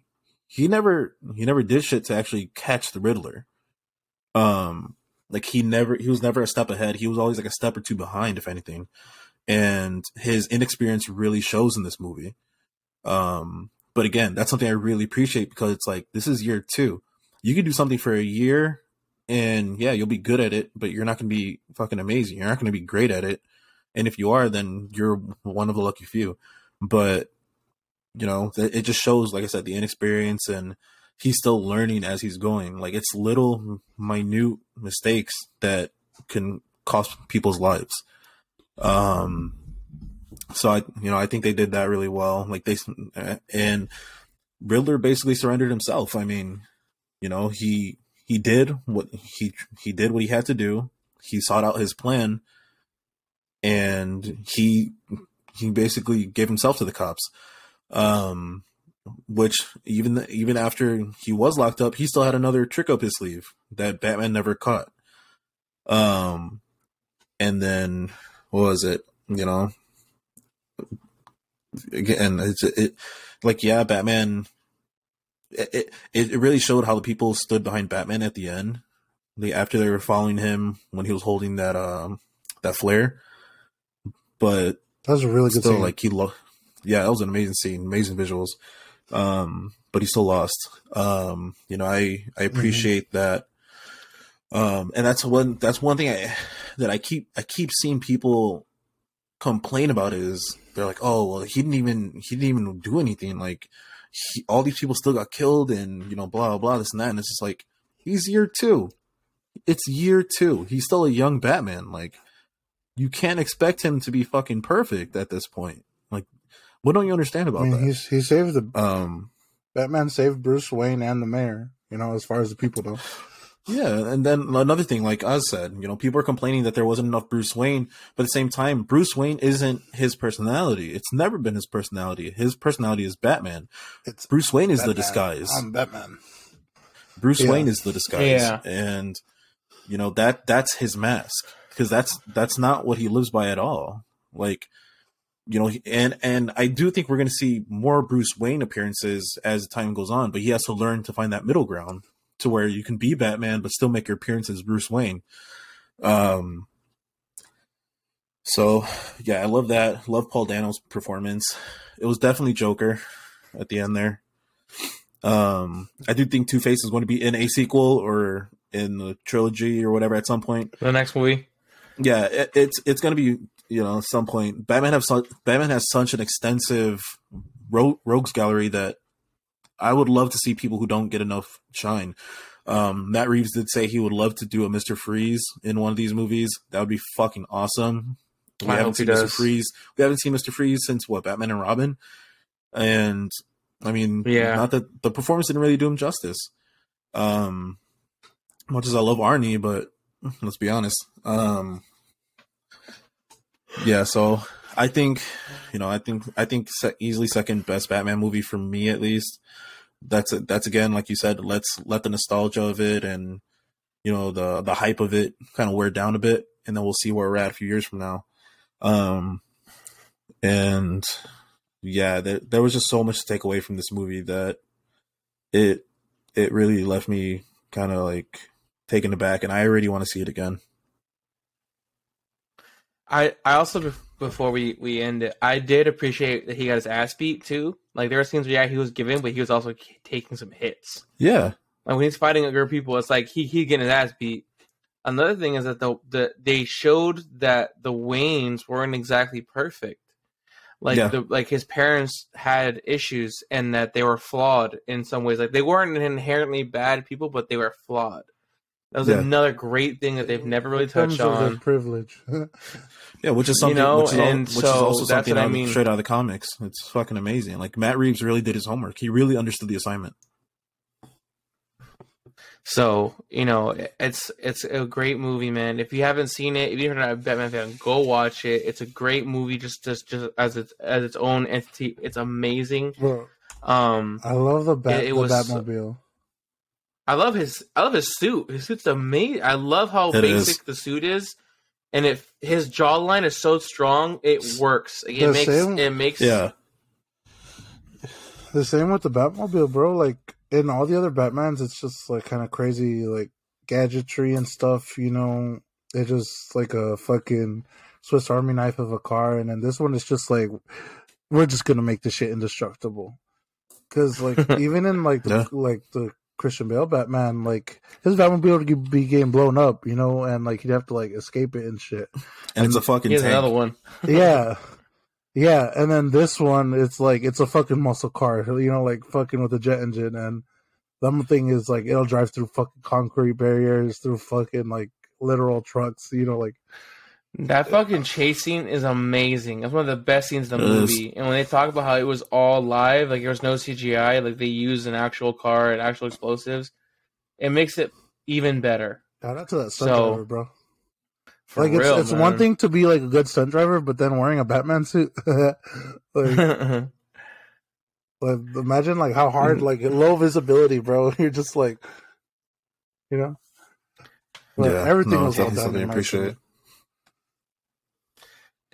he never he never did shit to actually catch the Riddler. Um, like he never he was never a step ahead. He was always like a step or two behind, if anything. And his inexperience really shows in this movie. Um, but again, that's something I really appreciate because it's like this is year two. You can do something for a year, and yeah, you'll be good at it, but you're not going to be fucking amazing. You're not going to be great at it, and if you are, then you're one of the lucky few. But you know, it just shows, like I said, the inexperience, and he's still learning as he's going. Like it's little minute mistakes that can cost people's lives. Um, so I, you know, I think they did that really well. Like they, and Riddler basically surrendered himself. I mean, you know, he he did what he he did what he had to do. He sought out his plan, and he he basically gave himself to the cops. Um, which even even after he was locked up, he still had another trick up his sleeve that Batman never caught. Um, and then what was it? You know, again, it's it like yeah, Batman. It, it it really showed how the people stood behind Batman at the end. They after they were following him when he was holding that um that flare, but that was a really good still scene. like he lo- yeah that was an amazing scene, amazing visuals. Um, but he still lost. Um, you know, I I Mm-hmm. appreciate that. Um, and that's one that's one thing I that I keep I keep seeing people complain about is they're like, oh well, he didn't even he didn't even do anything. Like he, all these people still got killed, and you know, blah blah blah, this and that. And it's just like he's year two. It's year two. He's still a young Batman. Like you can't expect him to be fucking perfect at this point. Like, what don't you understand I about mean, that? he's he saved the Um, Batman saved Bruce Wayne and the mayor. You know, as far as the people know. Yeah, and then another thing, like Oz said, you know, people are complaining that there wasn't enough Bruce Wayne, but at the same time, Bruce Wayne isn't his personality. It's never been his personality. His personality is Batman. It's Bruce Wayne is the disguise. I'm Batman. Bruce Yeah. Wayne is the disguise, Yeah. and you know that that's his mask because that's that's not what he lives by at all. Like, you know, and and I do think we're going to see more Bruce Wayne appearances as time goes on, but he has to learn to find that middle ground to where you can be Batman but still make your appearance as Bruce Wayne. Um. So yeah, I love that. Love Paul Dano's performance. It was definitely Joker at the end there. Um, I do think Two Face is going to be in a sequel or in the trilogy or whatever at some point. The next movie. Yeah, it, it's it's going to be you know at some point. Batman have Batman has such an extensive ro- rogues gallery that I would love to see people who don't get enough shine. Um, Matt Reeves did say he would love to do a Mister Freeze in one of these movies. That would be fucking awesome. We I haven't seen Mister. Freeze. We haven't seen Mister Freeze since what Batman and Robin, and I mean, Yeah. not that the performance didn't really do him justice. Um, much as I love Arnie, but let's be honest. Um, yeah, so I think, you know, I think I think easily second best Batman movie for me at least. That's a, that's again, like you said, let's let the nostalgia of it and you know the the hype of it kind of wear down a bit, and then we'll see where we're at a few years from now. Um, and yeah, there there was just so much to take away from this movie that it it really left me kind of like taken aback, and I already want to see it again. I I also before we we end it, I did appreciate that he got his ass beat too. Like there were scenes where yeah he was giving, but he was also taking some hits. Yeah, Like when he's fighting of people, it's like he he getting his ass beat. Another thing is that the the they showed that the Waynes weren't exactly perfect. Like Yeah. the like his parents had issues and that they were flawed in some ways. Like they weren't inherently bad people, but they were flawed. That was Yeah. another great thing that they've never really touched of their on. privilege. yeah, which is something, you know, which, is, al- and which is also something what I mean. straight out of the comics. It's fucking amazing. Like Matt Reeves really did his homework. He really understood the assignment. So you know, it's it's a great movie, man. If you haven't seen it, if you're not a Batman fan, go watch it. It's a great movie, just just just as its as its own entity. It's amazing. Bro, Um, I love the bat It- it the was- Batmobile. I love his I love his suit. His suit's amazing. I love how It basic is. the suit is, and if his jawline is so strong, it works. Like, The it makes same- it makes Yeah, The same with the Batmobile, bro. Like in all the other Batmans, it's just like kind of crazy, like gadgetry and stuff. You know, it's just like a fucking Swiss Army knife of a car, and then this one is just like we're just gonna make this shit indestructible. Because like even in like the, Yeah. like the Christian Bale Batman, like his Batmobile would be able to be getting blown up, you know, and like he'd have to like escape it and shit. and it's a fucking Here's tank. another one. yeah. Yeah, and then this one, it's like it's a fucking muscle car, you know, like fucking with a jet engine, and the thing is like it'll drive through fucking concrete barriers, through fucking like literal trucks, you know, like That fucking chase scene is amazing. That's one of the best scenes in the movie. And when they talk about how it was all live, like there was no CGI, like they used an actual car and actual explosives, it makes it even better. Shout out to that stunt So, driver, bro. For like it's real, it's one man. thing to be like a good stunt driver, but then wearing a Batman suit. like, like imagine like how hard like low visibility, bro. You're just like, you know. But yeah, everything no, was well definitely done. something in I appreciate. opinion.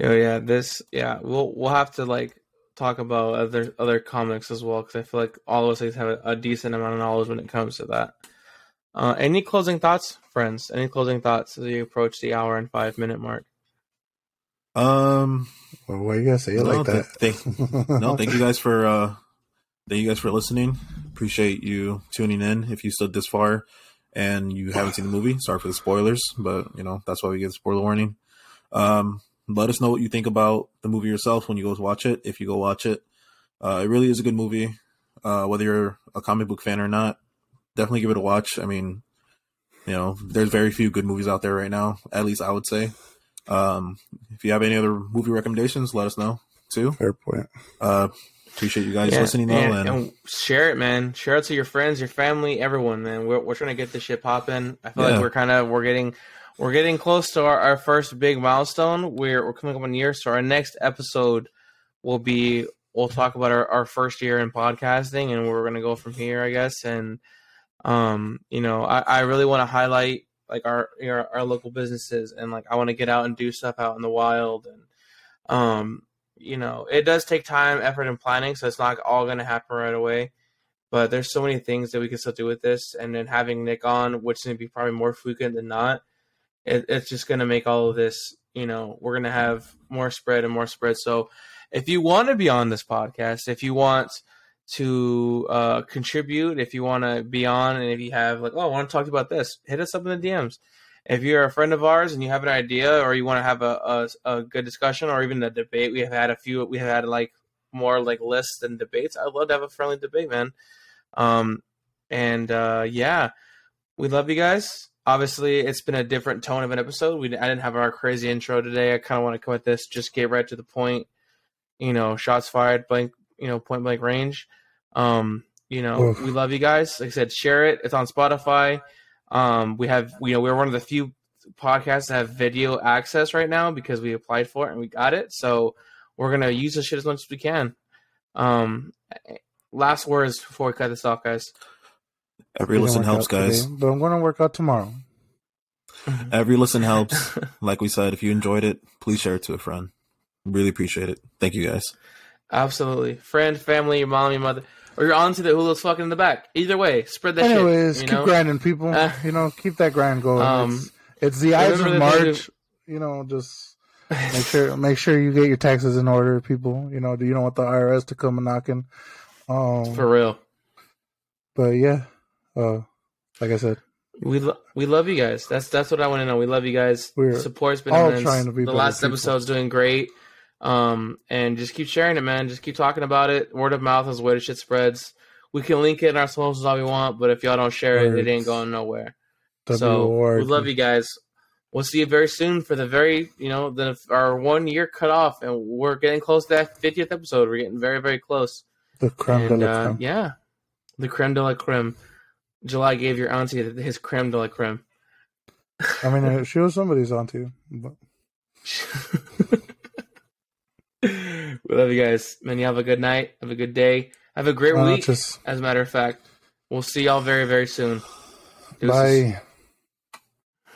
Oh yeah, this yeah, we'll we'll have to like talk about other other comics as well because I feel like all of us like, have a, a decent amount of knowledge when it comes to that. Uh, any closing thoughts, friends? Any closing thoughts as you approach the hour and five minute mark? Um, Well, why you gotta say it no, like th- that? thank, no, thank you guys for uh, thank you guys for listening. Appreciate you tuning in. If you stood this far and you haven't seen the movie, sorry for the spoilers, but you know that's why we get spoiler warning. Um, let us know what you think about the movie yourself when you go watch it. If you go watch it, uh, it really is a good movie. Uh, whether you're a comic book fan or not, definitely give it a watch. I mean, you know, there's very few good movies out there right now. At least I would say. Um, if you have any other movie recommendations, let us know too. Fair point. Uh, appreciate you guys Yeah, listening though, and, and, and share it, man. Share it to your friends, your family, everyone, man. We're we're trying to get this shit popping. I feel Yeah. like we're kind of we're getting we're getting close to our, our first big milestone. We're we're coming up on year, so our next episode will be we'll talk about our, our first year in podcasting and we're gonna go from here, I guess. And um, you know, I, I really want to highlight like our, our our local businesses and like I want to get out and do stuff out in the wild and um you know, it does take time, effort, and planning, so it's not all to happen right away. But there's so many things that we can still do with this, and then having Nick on, which is going to be probably more frequent than not, it, it's just going to make all of this. You know, we're going to have more spread and more spread. So, if you want to be on this podcast, if you want to uh, contribute, if you want to be on, and if you have like, oh, I want to talk about this, hit us up in the DMs if you're a friend of ours and you have an idea or you want to have a, a, a good discussion or even a debate we have had a few we have had like more like lists than debates i'd love to have a friendly debate man um and uh yeah we love you guys obviously it's been a different tone of an episode we i didn't have our crazy intro today i kind of want to come at this just get right to the point you know shots fired blank you know point blank range um you know Oof. we love you guys like i said share it it's on spotify um, we have, you know, we're one of the few podcasts that have video access right now because we applied for it and we got it. So we're gonna use this shit as much as we can. Um, last words before we cut this off, guys. Every listen helps, out today, guys. but I'm gonna work out tomorrow. Every listen helps. like we said, if you enjoyed it, please share it to a friend. Really appreciate it. Thank you guys. Absolutely, friend, family, your mom, your mother, or your auntie that Hulu's fucking in the back. Either way, spread that Anyways, shit. You keep know? grinding, people. Uh, you know, keep that grind going. um, it's, it's the eyes of remember the thing March. You know, just make sure make sure you get your taxes in order, people. You know, do you don't want the IRS to come knocking. Um, For real, but yeah, uh, like I said, we lo- we love you guys. That's that's what I want to know. We love you guys. We're Support's been all immense. trying to be the last people. episode's doing great. Um, and just keep sharing it, man. Just keep talking about it. Word of mouth is the way the shit spreads. We can link it in our socials all we want, but if y'all don't share it, it ain't going nowhere. so we love you guys. We'll see you very soon for the very, you know, the our one year cut off, and we're getting close to that fiftieth episode. We're getting very, very close. The creme de And, la uh, yeah, the creme de la creme. July gave your auntie his creme de la creme. I mean, uh, she was somebody's auntie. But we love you guys, man. You have a good night. Have a good day. Have a great uh, week. just As a matter of fact, we'll see y'all very, very soon. Deuces. bye.